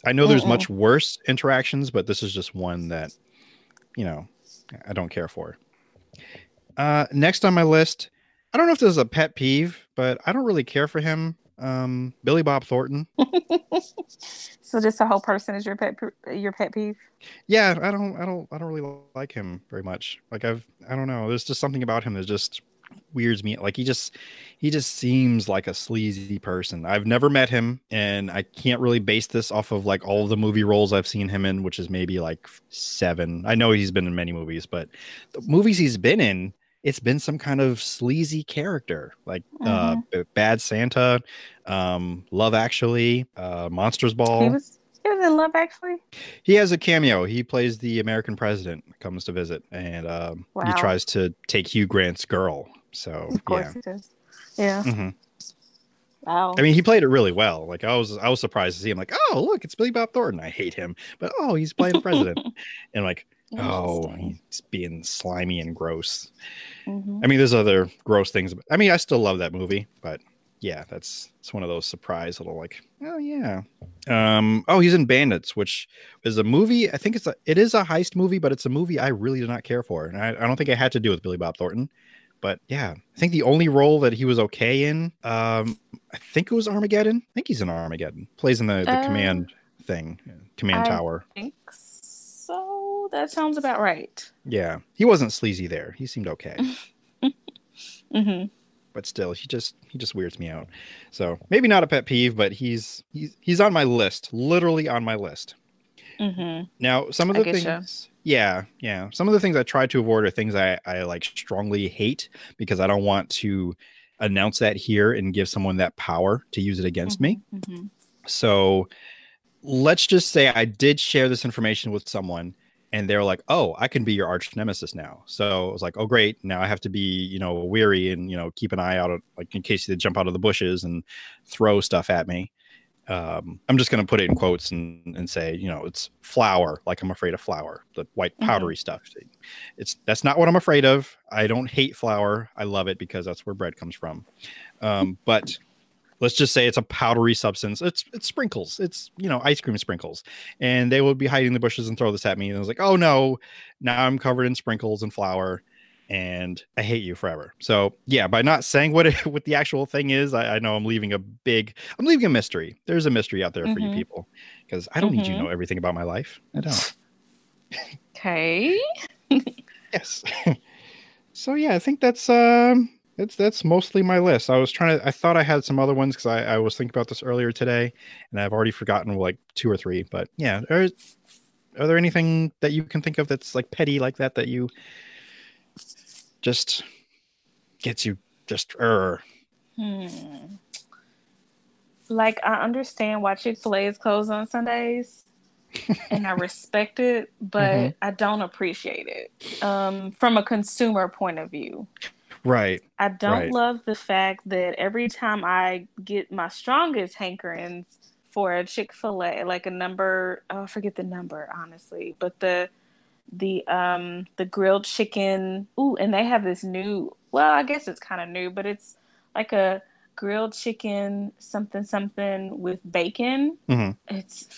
[SPEAKER 2] I know there's much worse interactions, but this is just one that, you know, I don't care for. Uh, next on my list, I don't know if this is a pet peeve, but I don't really care for him. Um, Billy Bob Thornton. [laughs]
[SPEAKER 3] so just the whole person is your pet your pet peeve.
[SPEAKER 2] Yeah, I don't, I don't, I don't really like him very much. Like I've, I don't know. There's just something about him that just weirds me. Like he just, he just seems like a sleazy person. I've never met him, and I can't really base this off of like all the movie roles I've seen him in, which is maybe like seven. I know he's been in many movies, but the movies he's been in it's been some kind of sleazy character like uh, mm-hmm. uh bad santa um love actually uh monsters ball
[SPEAKER 3] he was, he was in love actually
[SPEAKER 2] he has a cameo he plays the american president comes to visit and um wow. he tries to take hugh grant's girl so
[SPEAKER 3] of course yeah. he does yeah mm-hmm. Wow.
[SPEAKER 2] I mean, he played it really well. Like I was, I was surprised to see him. Like, oh, look, it's Billy Bob Thornton. I hate him, but oh, he's playing the president. [laughs] and like, oh, he's being slimy and gross. Mm-hmm. I mean, there's other gross things. I mean, I still love that movie, but yeah, that's it's one of those surprise little like, oh yeah. Um, oh, he's in Bandits, which is a movie. I think it's a it is a heist movie, but it's a movie I really do not care for, and I, I don't think it had to do with Billy Bob Thornton. But yeah, I think the only role that he was okay in, um, I think it was Armageddon. I think he's in Armageddon. Plays in the, the uh, command thing, command I tower.
[SPEAKER 3] Think that sounds about right.
[SPEAKER 2] Yeah, he wasn't sleazy there. He seemed okay. [laughs]
[SPEAKER 3] mm-hmm.
[SPEAKER 2] But still, he just he just weirds me out. So maybe not a pet peeve, but he's he's he's on my list, literally on my list.
[SPEAKER 3] Mm-hmm.
[SPEAKER 2] Now, some of the things, yeah, yeah, some of the things I try to avoid are things I I like strongly hate because I don't want to announce that here and give someone that power to use it against
[SPEAKER 3] mm-hmm.
[SPEAKER 2] me. So let's just say I did share this information with someone and they're like, "Oh, I can be your arch nemesis now." So I was like, "Oh, great! Now I have to be, you know, weary and you know, keep an eye out, of, like in case they jump out of the bushes and throw stuff at me." Um, I'm just going to put it in quotes and, and say, you know, it's flour. Like I'm afraid of flour, the white mm-hmm. powdery mm-hmm. stuff. It's that's not what I'm afraid of. I don't hate flour. I love it because that's where bread comes from. Um, but let's just say it's a powdery substance. It's it's sprinkles. It's you know ice cream sprinkles, and they would be hiding in the bushes and throw this at me. And I was like, oh no, now I'm covered in sprinkles and flour, and I hate you forever. So yeah, by not saying what it, [laughs] what the actual thing is, I, I know I'm leaving a big, I'm leaving a mystery. There's a mystery out there mm-hmm. for you mm-hmm. people, because I don't mm-hmm. need you to mm-hmm. know everything about my life. I don't.
[SPEAKER 3] Okay. [laughs]
[SPEAKER 2] yes. [laughs] so yeah, I think that's um that's that's mostly my list. I was trying to. I thought I had some other ones because I, I was thinking about this earlier today, and I've already forgotten like two or three. But yeah, are, are there anything that you can think of that's like petty like that that you just gets you just er?
[SPEAKER 3] Hmm. Like I understand why Chick Fil A is closed on Sundays, [laughs] and I respect it, but mm-hmm. I don't appreciate it um, from a consumer point of view.
[SPEAKER 2] Right.
[SPEAKER 3] I don't
[SPEAKER 2] right.
[SPEAKER 3] love the fact that every time I get my strongest hankerings for a Chick Fil A, like a number, oh, I forget the number honestly, but the the um the grilled chicken. Ooh, and they have this new. Well, I guess it's kind of new, but it's like a grilled chicken something something with bacon. Mm-hmm. It's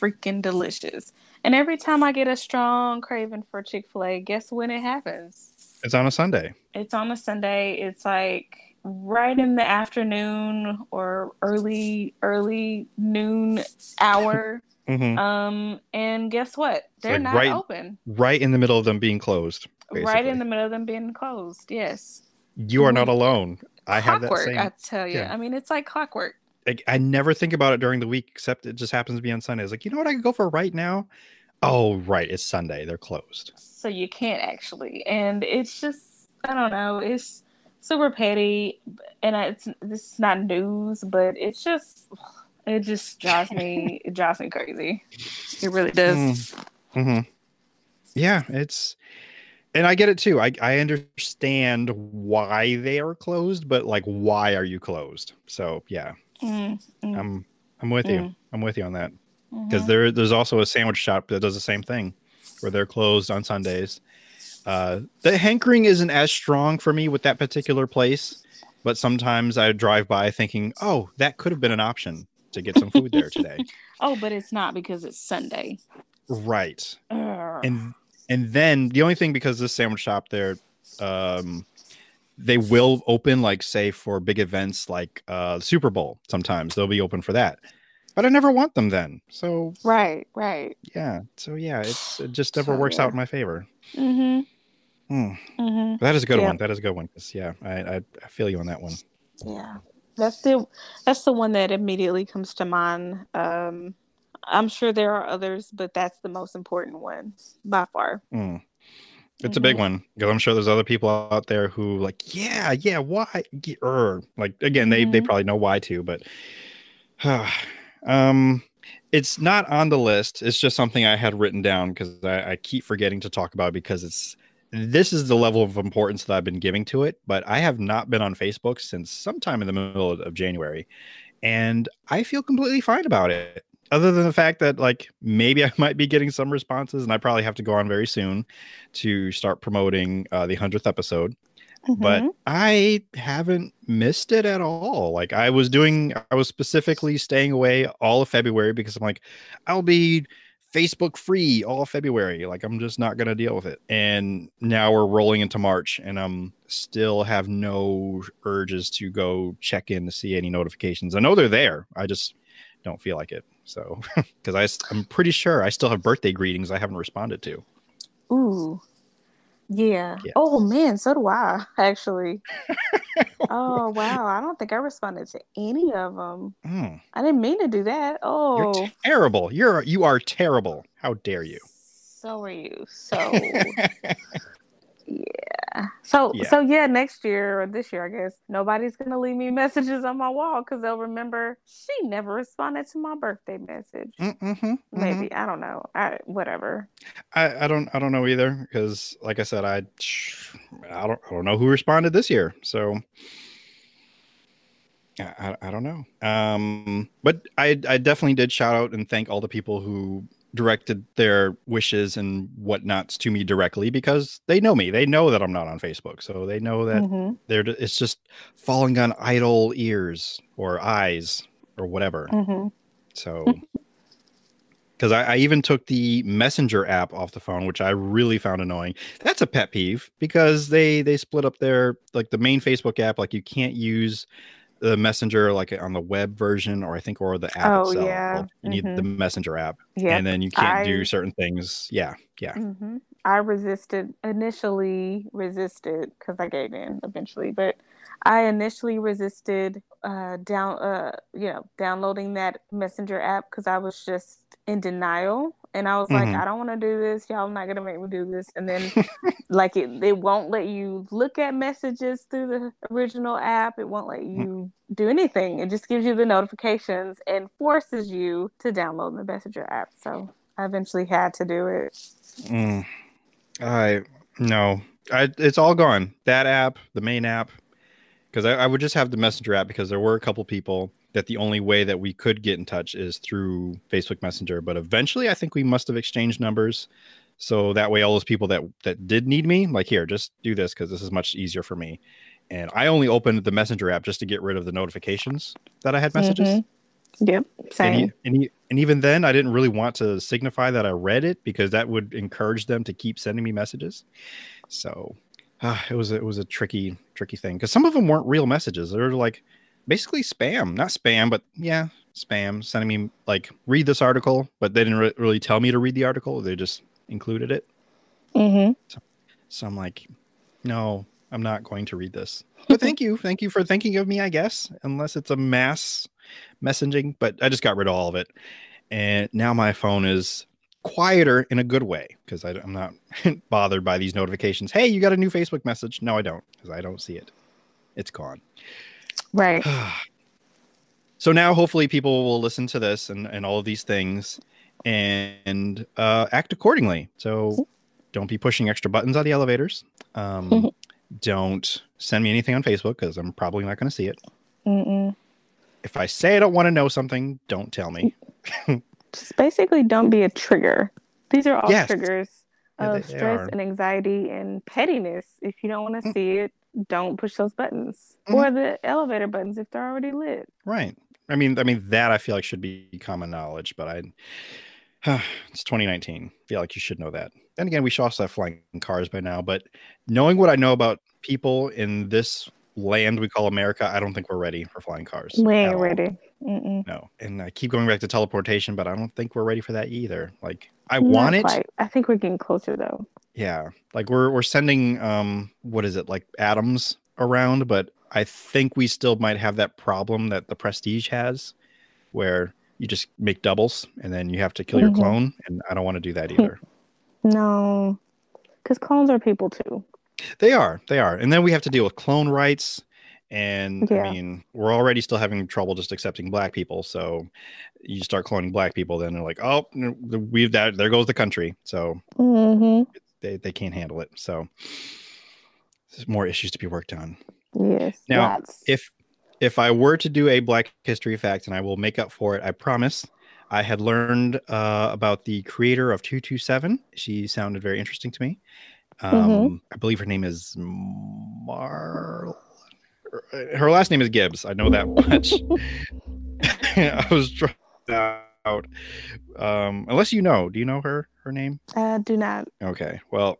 [SPEAKER 3] freaking delicious. And every time I get a strong craving for Chick Fil A, guess when it happens?
[SPEAKER 2] It's on a Sunday.
[SPEAKER 3] It's on a Sunday. It's like right in the afternoon or early early noon hour. [laughs] mm-hmm. Um, and guess what? They're like not
[SPEAKER 2] right,
[SPEAKER 3] open.
[SPEAKER 2] Right in the middle of them being closed.
[SPEAKER 3] Basically. Right in the middle of them being closed. Yes.
[SPEAKER 2] You are not alone. I have that same.
[SPEAKER 3] I tell you. Yeah. I mean, it's like clockwork.
[SPEAKER 2] I, I never think about it during the week, except it just happens to be on Sundays. Like, you know what I could go for right now? Oh, right. It's Sunday. They're closed.
[SPEAKER 3] So you can't actually. And it's just, I don't know. It's super petty. And it's, this is not news, but it's just, it just drives me, [laughs] it drives me crazy. It really does.
[SPEAKER 2] Mm-hmm. mm-hmm. Yeah. It's, and I get it too. I, I understand why they are closed, but like, why are you closed? So yeah, mm-hmm. I'm, I'm with you. Mm. I'm with you on that because mm-hmm. there there's also a sandwich shop that does the same thing where they're closed on Sundays. Uh, the hankering isn't as strong for me with that particular place, but sometimes I drive by thinking, "Oh, that could have been an option to get some food there today." [laughs]
[SPEAKER 3] oh, but it's not because it's Sunday.
[SPEAKER 2] Right. Urgh. And and then the only thing because this sandwich shop there um they will open like say for big events like uh Super Bowl sometimes they'll be open for that but I never want them then. So
[SPEAKER 3] right, right.
[SPEAKER 2] Yeah. So yeah, it's it just never so, works yeah. out in my favor.
[SPEAKER 3] Mm-hmm.
[SPEAKER 2] Hmm. Mm-hmm. That is a good one. That is a good one. Cause yeah, I, I feel you on that one.
[SPEAKER 3] Yeah, that's the that's the one that immediately comes to mind. Um, I'm sure there are others, but that's the most important one by far.
[SPEAKER 2] Mm. It's mm-hmm. a big mm-hmm. one because I'm sure there's other people out there who like, yeah, yeah, why? Er. Like again, they mm-hmm. they probably know why too, but [sighs] Um, it's not on the list. It's just something I had written down because I, I, keep forgetting to talk about because it's this is the level of importance that I've been giving to it. But I have not been on Facebook since sometime in the middle of, January, and I feel completely fine about it. Other than the fact that like maybe [laughs] I might be getting some responses, and I probably have to go on very soon to start promoting uh, the hundredth episode mm-hmm. but I haven't missed it at all. Like I was doing, I was specifically staying away all of February because I'm like, I'll be Facebook free all February. Like I'm just not gonna deal with it. And now we're rolling into March, and I'm still have no urges to go check in to see any notifications. I know they're there. I just don't feel like it. So [laughs] because I I'm pretty sure I still have birthday greetings I haven't responded to.
[SPEAKER 3] Ooh. Yeah. yeah. Oh man, so do I [laughs] actually. [laughs] oh wow, I don't think I responded to any of them. Mm. I didn't mean to do that. Oh,
[SPEAKER 2] you're terrible. You're you are terrible. How dare you?
[SPEAKER 3] So are you. So [laughs] yeah. So
[SPEAKER 2] Yeah.
[SPEAKER 3] so yeah, next year or this year, I guess nobody's gonna leave me [laughs] messages on my wall because they'll remember she never responded to my birthday message.
[SPEAKER 2] Mm-hmm,
[SPEAKER 3] Maybe I don't know. I whatever.
[SPEAKER 2] I, I don't I don't know either because like I said I I don't I don't know who responded this year so I, I, I don't know um but I I definitely did shout out and thank all the people who directed their wishes and whatnots to me directly because they know me they know that I'm not on Facebook so they know that
[SPEAKER 3] Mhm,
[SPEAKER 2] they're it's just falling on idle ears or eyes or whatever
[SPEAKER 3] mhm.
[SPEAKER 2] so, because I, I even took the Messenger app off the phone, which I really found annoying. That's a pet peeve because they they split up their like the main Facebook app. Like you can't use the Messenger like on the web version, or I think or the app
[SPEAKER 3] Oh,
[SPEAKER 2] itself.
[SPEAKER 3] yeah.
[SPEAKER 2] You need the Messenger app,
[SPEAKER 3] Yeah.
[SPEAKER 2] and then you can't
[SPEAKER 3] I-
[SPEAKER 2] do certain things. Yeah, yeah.
[SPEAKER 3] hmm I resisted initially resisted because I gave in eventually, but I initially resisted uh down uh you know downloading that messenger app because I was just in denial and I was like
[SPEAKER 2] Mhm.
[SPEAKER 3] I don't want to do this y'all not gonna make me do this and then [laughs] like it they won't let you look at messages through the original app it won't let you do anything it just gives you the notifications and forces you to download the messenger app so I eventually had to do it.
[SPEAKER 2] Mm. I no, I it's all gone. That app, the main app, because I, I would just have the Messenger app because there were a couple people that the only way that we could get in touch is through Facebook Messenger. But eventually, I think we must have exchanged numbers, so that way all those people that that did need me, like here, just do this because this is much easier for me. And I only opened the Messenger app just to get rid of the notifications that I had messages.
[SPEAKER 3] Mhm. Yep,
[SPEAKER 2] And,
[SPEAKER 3] same.
[SPEAKER 2] and, e- and even then, I didn't really want to signify that I read it because that would encourage them to keep sending me messages. So ah, it was it was a tricky tricky thing because some of them weren't real messages. They were like basically spam, not spam, but yeah, spam. Sending me like read this article, but they didn't re- really tell me to read the article. They just included it.
[SPEAKER 3] hmm
[SPEAKER 2] So I'm like, no, I'm not going to read this. But thank you. Thank you for thinking of me, I guess, unless it's a mass messaging. But I just got rid of all of it. And now my phone is quieter in a good way because I'm not [laughs] bothered by these notifications. Hey, you got a new Facebook message. No, I don't because I don't see it. It's gone.
[SPEAKER 3] Right. [sighs]
[SPEAKER 2] so now hopefully people will listen to this and, and all of these things and uh, act accordingly. So don't be pushing extra buttons on the elevators. Um, [laughs] don't send me anything on Facebook because I'm probably not going to see it.
[SPEAKER 3] Mm-mm.
[SPEAKER 2] If I say I don't want to know something, don't tell me. [laughs]
[SPEAKER 3] Just basically, don't be a trigger. These are all
[SPEAKER 2] Yes.
[SPEAKER 3] triggers of stress
[SPEAKER 2] are.
[SPEAKER 3] and anxiety and pettiness. If you don't want to
[SPEAKER 2] Mm.
[SPEAKER 3] see it, don't push those buttons
[SPEAKER 2] Mhm.
[SPEAKER 3] or the elevator buttons if they're already lit.
[SPEAKER 2] Right. I mean, I mean that I feel like should be common knowledge, but I [sighs] it's 2019. I feel like you should know that. And again, we should also have flying cars by now, but knowing what I know about people in this land we call America, I don't think we're ready for flying cars.
[SPEAKER 3] We ain't ready. Mm-mm.
[SPEAKER 2] No. And I keep going back to teleportation, but I don't think we're ready for that either. Like I
[SPEAKER 3] Not
[SPEAKER 2] want it.
[SPEAKER 3] quite. I think we're getting closer though.
[SPEAKER 2] Yeah. Like we're we're sending um what is it? Like atoms around, but I think we still might have that problem that the prestige has where you just make doubles and then you have to kill your
[SPEAKER 3] Mhm.
[SPEAKER 2] clone and I don't want to do that either. [laughs]
[SPEAKER 3] No, because clones are people too.
[SPEAKER 2] they are. They are. And then we have to deal with clone rights and
[SPEAKER 3] Yeah.
[SPEAKER 2] I mean, we're already still having trouble just accepting black people. So you start cloning black people then they're like, "Oh, we've that there goes the country." So
[SPEAKER 3] hmm
[SPEAKER 2] they they can't handle it. So there's more issues to be worked on.
[SPEAKER 3] Yes.
[SPEAKER 2] Now,
[SPEAKER 3] lots.
[SPEAKER 2] if if I were to do a Black History fact, and I will make up for it, I promise. I had learned uh, about the creator of two two seven. She sounded very interesting to me. Um,
[SPEAKER 3] Mhm.
[SPEAKER 2] I believe her name is Mar. Her last name is Gibbs. I know that [laughs] much. [laughs] I was trying out. Um, unless you know, do you know her her name?
[SPEAKER 3] uh, do not.
[SPEAKER 2] Okay. Well,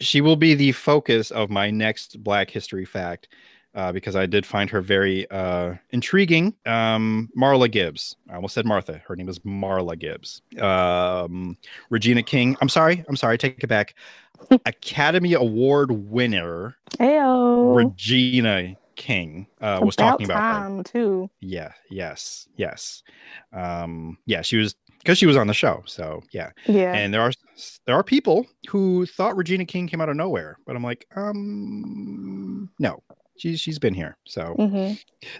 [SPEAKER 2] she will be the focus of my next Black History fact uh, because I did find her very uh, intriguing. Um, Marla Gibbs. I almost said Martha. Her name is Marla Gibbs. Um, Regina King. I'm sorry. I'm sorry. Take it back. [laughs] Academy Award winner
[SPEAKER 3] Ayo.
[SPEAKER 2] Regina King uh, was talking about her.
[SPEAKER 3] too.
[SPEAKER 2] Yeah, yes, yes. Um, yeah, she was because she was on the show. So yeah,
[SPEAKER 3] Yeah.
[SPEAKER 2] and there are there are people who thought Regina King came out of nowhere, but I'm like, um, no, she's she's been here. So
[SPEAKER 3] hmm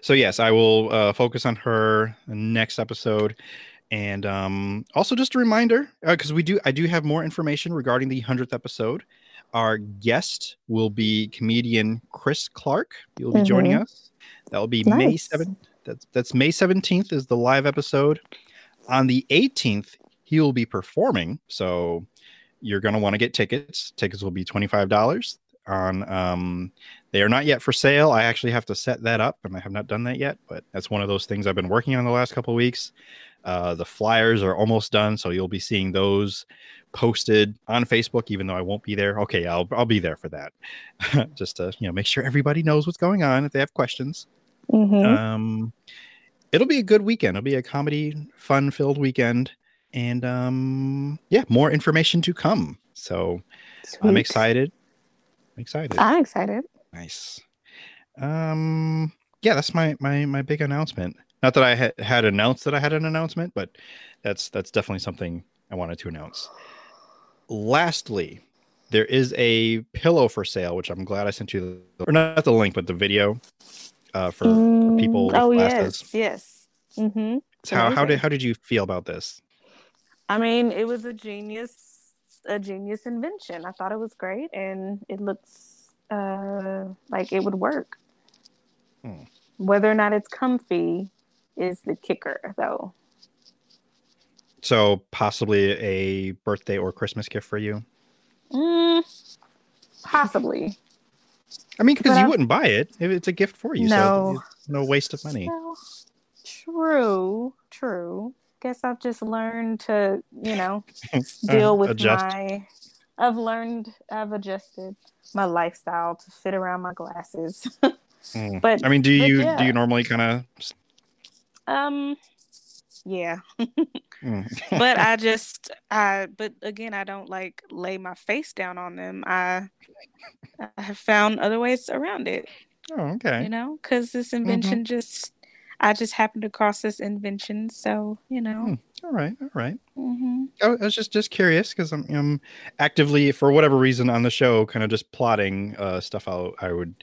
[SPEAKER 2] so yes, I will uh, focus on her next episode, and um, also just a reminder because we do I do have more information regarding the hundredth episode. Our guest will be comedian Chris Clark. He'll be joining us. That will be May
[SPEAKER 3] Nice.
[SPEAKER 2] seventh. That's that's May seventeenth is the live episode. On the eighteenth, he will be performing. So you're gonna want to get tickets. Tickets will be twenty five dollars. On um, they are not yet for sale. I actually have to set that up, and I have not done that yet. But that's one of those things I've been working on the last couple of weeks. Uh, the flyers are almost done, so you'll be seeing those posted on Facebook, even though I won't be there. Okay, I'll I'll be there for that, [laughs] just to you know make sure everybody knows what's going on if they have questions.
[SPEAKER 3] hmm
[SPEAKER 2] Um, it'll be a good weekend. It'll be a comedy, fun-filled weekend, and um, yeah, more information to come. So I'm excited. I'm excited.
[SPEAKER 3] I'm excited.
[SPEAKER 2] Nice. Um, yeah, that's my my my big announcement. Not that I had had announced that I had an announcement, but that's that's definitely something I wanted to announce. Lastly, there is a pillow for sale, which I'm glad I sent you the or not the link, but the video uh, for
[SPEAKER 3] Mm,
[SPEAKER 2] people
[SPEAKER 3] oh yes, yes. hmm
[SPEAKER 2] So how how did how did you feel about this?
[SPEAKER 3] I mean, it was a genius, a genius invention. I thought it was great, and it looks uh, like it would work.
[SPEAKER 2] Hmm.
[SPEAKER 3] Whether or not it's comfy is the kicker, though.
[SPEAKER 2] So possibly a birthday or Christmas gift for you.
[SPEAKER 3] Mm, possibly.
[SPEAKER 2] I mean, because you
[SPEAKER 3] I-
[SPEAKER 2] wouldn't buy it. if It's a gift for you.
[SPEAKER 3] No.
[SPEAKER 2] So it's no waste of money.
[SPEAKER 3] Well, true, true. Guess I've just learned to, you know, [laughs] deal with
[SPEAKER 2] adjust.
[SPEAKER 3] my. I've learned. I've adjusted my lifestyle to fit around my glasses.
[SPEAKER 2] Mm. [laughs]
[SPEAKER 3] but
[SPEAKER 2] I mean, do you
[SPEAKER 3] yeah.
[SPEAKER 2] do you normally kind of?
[SPEAKER 3] Um, yeah. [laughs] but I [laughs] just, I, but again, I don't like lay my face down on them. I, I have found other ways around it,
[SPEAKER 2] oh, okay.
[SPEAKER 3] you know, because this
[SPEAKER 2] Mm-hmm.
[SPEAKER 3] invention just, I just happened across this invention, so you know.
[SPEAKER 2] All right, all right.
[SPEAKER 3] hmm
[SPEAKER 2] I I was just just curious because I'm, I'm actively for whatever reason on the show, kind of just plotting uh, stuff I I would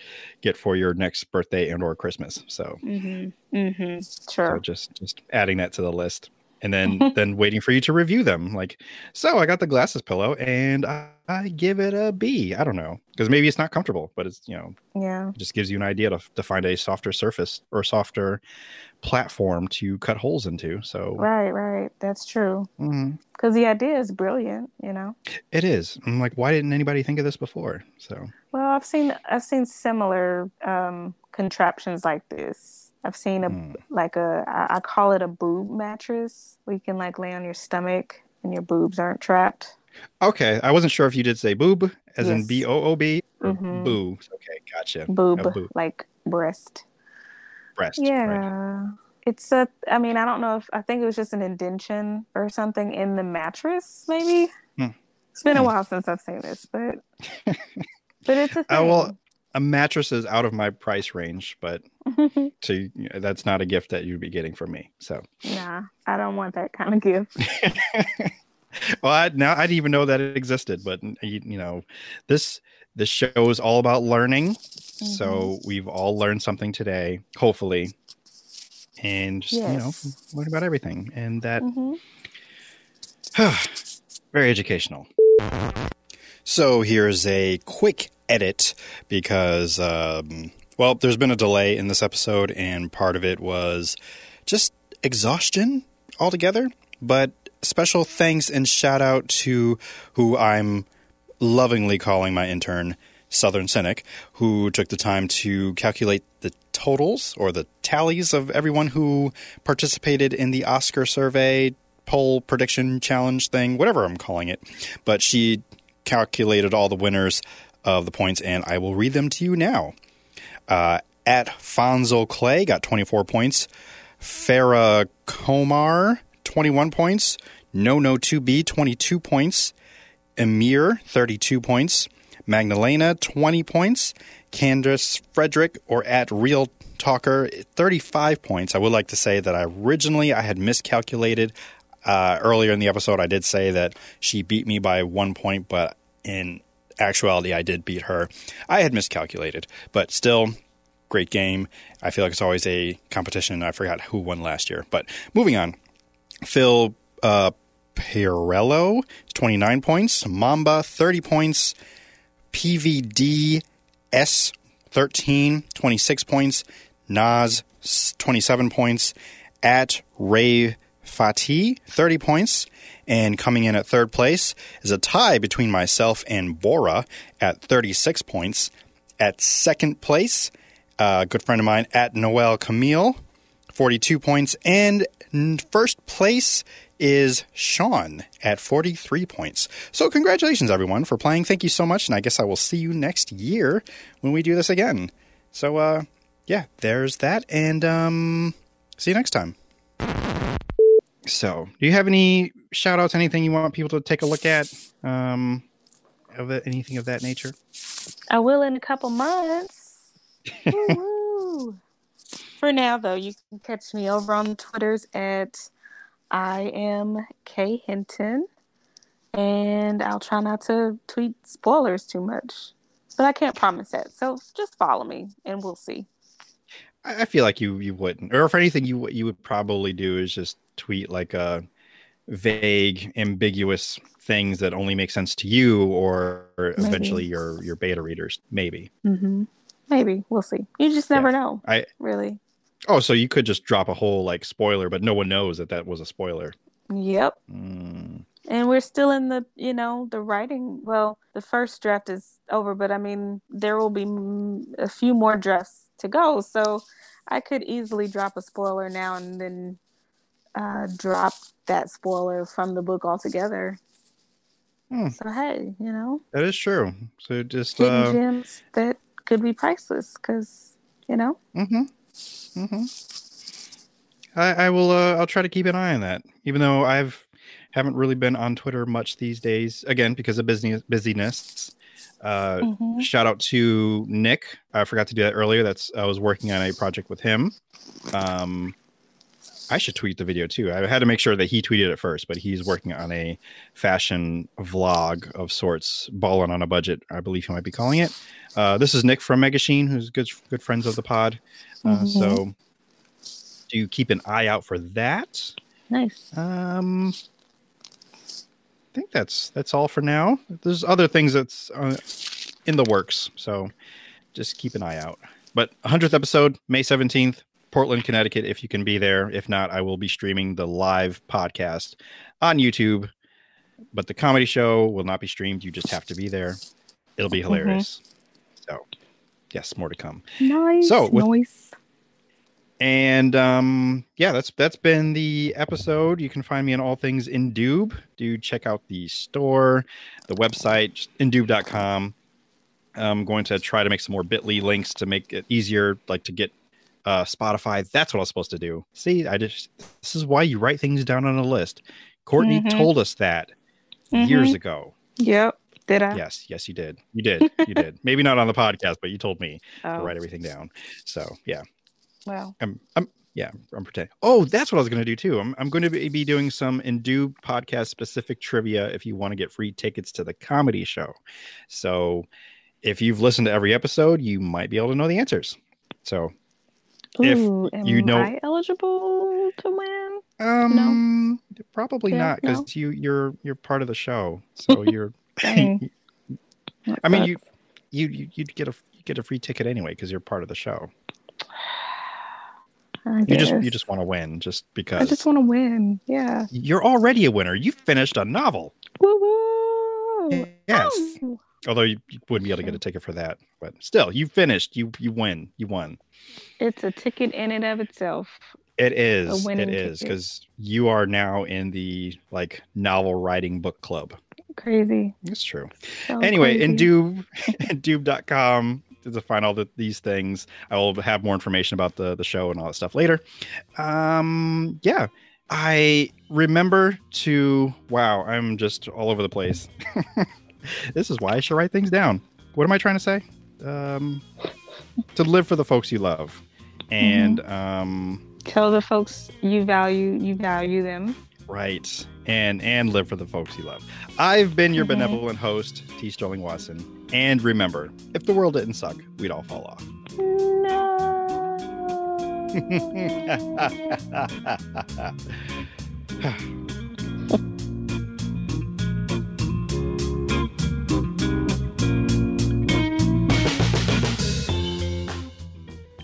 [SPEAKER 2] get for your next birthday and or Christmas. So,
[SPEAKER 3] hmm hmm
[SPEAKER 2] so
[SPEAKER 3] Sure.
[SPEAKER 2] just just adding that to the list, and then [laughs] then waiting for you to review them. Like, so I got the glasses pillow, and I, I give it a B. I don't know because maybe it's not comfortable, but it's you know
[SPEAKER 3] Yeah.
[SPEAKER 2] just gives you an idea to, to find a softer surface or softer platform to cut holes into. So
[SPEAKER 3] Right. Right. That's true. Because the idea is brilliant. You know.
[SPEAKER 2] it is. I'm like, why didn't anybody think of this before? So
[SPEAKER 3] Well, I've seen I've seen similar um, contraptions like this. I've seen a
[SPEAKER 2] Hmm.
[SPEAKER 3] like a I I call it a boob mattress where you can like lay on your stomach and your boobs aren't trapped.
[SPEAKER 2] okay, I wasn't sure if you did say boob as in B O O B or
[SPEAKER 3] Mhm.
[SPEAKER 2] boo. Okay, gotcha.
[SPEAKER 3] Boob,
[SPEAKER 2] boob.
[SPEAKER 3] like breast.
[SPEAKER 2] Breast. right.
[SPEAKER 3] Yeah. It's a I mean, I don't know if I think it was just an indention or something in the mattress, maybe.
[SPEAKER 2] Hmm.
[SPEAKER 3] It's been a
[SPEAKER 2] Hmm.
[SPEAKER 3] while since I've seen this, but [laughs] but it's a thing.
[SPEAKER 2] Uh, well, a mattress is out of my price range, but [laughs] to that's not a gift that you'd be getting from me. So,
[SPEAKER 3] nah, I don't want that kind of gift. [laughs]
[SPEAKER 2] well, I, now I didn't even know that it existed, but you, you know, this this show is all about learning. So
[SPEAKER 3] Mm-hmm.
[SPEAKER 2] we've all learned something today, hopefully, and just you know,
[SPEAKER 3] Yes.
[SPEAKER 2] learn about everything, and that
[SPEAKER 3] hmm [sighs]
[SPEAKER 2] very educational. So here's a quick edit because, um, well, there's been a delay in this episode, and part of it was just exhaustion altogether. But special thanks and shout out to who I'm lovingly calling my intern, Southern Cynic, who took the time to calculate the totals or the tallies of everyone who participated in the Oscar survey poll prediction challenge thing, whatever I'm calling it. But she calculated all the winners of the points, and I will read them to you now. Uh, at Fonzo Clay got 24 points. Farah Komar, 21 points. No No 2B, 22 points. Emir, 32 points. Magdalena, 20 points. Candace Frederick, or at Real Talker, 35 points. I would like to say that I originally I had miscalculated. Uh, earlier in the episode, I did say that she beat me by one point, but in actuality, I did beat her. I had miscalculated, but still, great game. I feel like it's always a competition. I forgot who won last year, but moving on. Phil uh, Pirello, 29 points. Mamba, 30 points. PVD S, 13, 26 points. Nas, 27 points. At Ray Fatih, 30 points. And coming in at third place is a tie between myself and Bora at 36 points. At second place, a good friend of mine at Noel Camille, 42 points. And first place is Sean at 43 points. So, congratulations, everyone, for playing. Thank you so much. And I guess I will see you next year when we do this again. So, uh, yeah, there's that. And um, see you next time. So, do you have any shout outs, anything you want people to take a look at? Um, of anything of that nature?
[SPEAKER 3] I will in a couple months. [laughs] For now, though, you can catch me over on the Twitters at I am Kay Hinton, and I'll try not to tweet spoilers too much, but I can't promise that. So just follow me, and we'll see.
[SPEAKER 2] I feel like you you wouldn't, or if anything, you you would probably do is just tweet like a vague, ambiguous things that only make sense to you, or Maybe. eventually your your beta readers. Maybe.
[SPEAKER 3] Mm-hmm. Maybe we'll see. You just never yeah. know. I really.
[SPEAKER 2] Oh, so you could just drop a whole like spoiler, but no one knows that that was a spoiler.
[SPEAKER 3] Yep. Mm. And we're still in the, you know, the writing. Well, the first draft is over, but I mean, there will be a few more drafts to go. So I could easily drop a spoiler now and then uh, drop that spoiler from the book altogether. Hmm. So hey, you know
[SPEAKER 2] that is true. So just
[SPEAKER 3] hidden uh, gems that could be priceless because you know.
[SPEAKER 2] Mm-hmm. Mm-hmm. I, I will. Uh, I'll try to keep an eye on that, even though I've haven't really been on Twitter much these days. Again, because of business busyness. Uh, mm-hmm. Shout out to Nick. I forgot to do that earlier. That's I was working on a project with him. Um, I should tweet the video too. I had to make sure that he tweeted it first, but he's working on a fashion vlog of sorts, balling on a budget. I believe he might be calling it. Uh, this is Nick from Megashine, who's good good friends of the pod. Uh, mm-hmm. So, do you keep an eye out for that?
[SPEAKER 3] Nice.
[SPEAKER 2] Um, I think that's that's all for now. There's other things that's uh, in the works, so just keep an eye out. But 100th episode, May 17th. Portland, Connecticut, if you can be there. If not, I will be streaming the live podcast on YouTube. But the comedy show will not be streamed. You just have to be there. It'll be mm-hmm. hilarious. Mm-hmm. So, yes, more to come.
[SPEAKER 3] Nice. So, with, nice.
[SPEAKER 2] And um, yeah, that's that's been the episode. You can find me on all things Indube. Do check out the store, the website, indube.com. I'm going to try to make some more bit.ly links to make it easier, like to get uh, Spotify. That's what I was supposed to do. See, I just this is why you write things down on a list. Kortney mm-hmm. told us that mm-hmm. years ago.
[SPEAKER 3] Yep. Did I?
[SPEAKER 2] Yes, yes, you did. You did. You did. [laughs] Maybe not on the podcast, but you told me oh. to write everything down. So yeah.
[SPEAKER 3] Wow.
[SPEAKER 2] I'm I'm yeah, I'm pretending. Oh, that's what I was going to do too. I'm, I'm going to be doing some Indube podcast specific trivia if you want to get free tickets to the comedy show. So if you've listened to every episode, you might be able to know the answers. So
[SPEAKER 3] Ooh, if you know, am I eligible to win?
[SPEAKER 2] Um, no? probably yeah, not because no? you you're you're part of the show, so [laughs] you're. [laughs] I mean, you you you'd get a you get a free ticket anyway because you're part of the show.
[SPEAKER 3] I
[SPEAKER 2] you just you just want to win just because. I
[SPEAKER 3] just want to win. Yeah.
[SPEAKER 2] You're already a winner. You finished a novel.
[SPEAKER 3] Woo woo.
[SPEAKER 2] Yes. Oh. Although you, you, wouldn't be able to get a ticket for that, but still, you finished. You you win. You won.
[SPEAKER 3] It's a ticket in and of itself.
[SPEAKER 2] It is. It is because you are now in the like novel writing book club.
[SPEAKER 3] Crazy.
[SPEAKER 2] It's true. So anyway, crazy. Indube, [laughs] Indube.com to find all the, these things. I will have more information about the the show and all that stuff later. Um, yeah. I remember to wow, I'm just all over the place. [laughs] this is why I should write things down. What am I trying to say? Um, to live for the folks you love, and mm-hmm. um,
[SPEAKER 3] tell the folks you value you value them.
[SPEAKER 2] Right. And and live for the folks you love. I've been your
[SPEAKER 3] Mhm.
[SPEAKER 2] benevolent host, T. Sterling Watson. And remember, if the world didn't suck, we'd all fall off. [laughs] [laughs]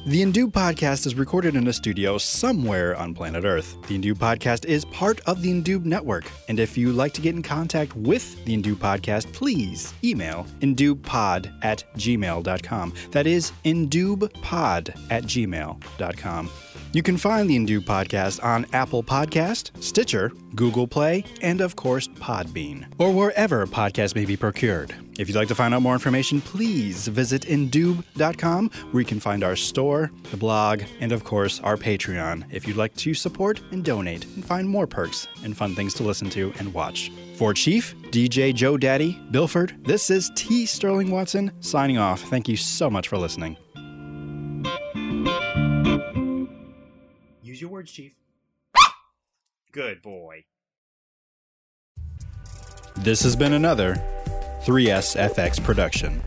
[SPEAKER 2] The Indube Podcast is recorded in a studio somewhere on planet Earth. The Indube Podcast is part of the Indube Network. And if you'd like to get in contact with the Indube Podcast, please email indubpod at gmail.com. That is indubpod at gmail.com. You can find the Indube Podcast on Apple Podcast, Stitcher, Google Play, and of course Podbean, or wherever podcasts may be procured. If you'd like to find out more information, please visit indube.com where you can find our store, the blog, and of course our Patreon if you'd like to support and donate and find more perks and fun things to listen to and watch. For Chief, DJ Joe Daddy, Bilford, this is T. Sterling Watson signing off. Thank you so much for listening.
[SPEAKER 4] Use your words, Chief. Good boy.
[SPEAKER 2] This has been another 3SFX production.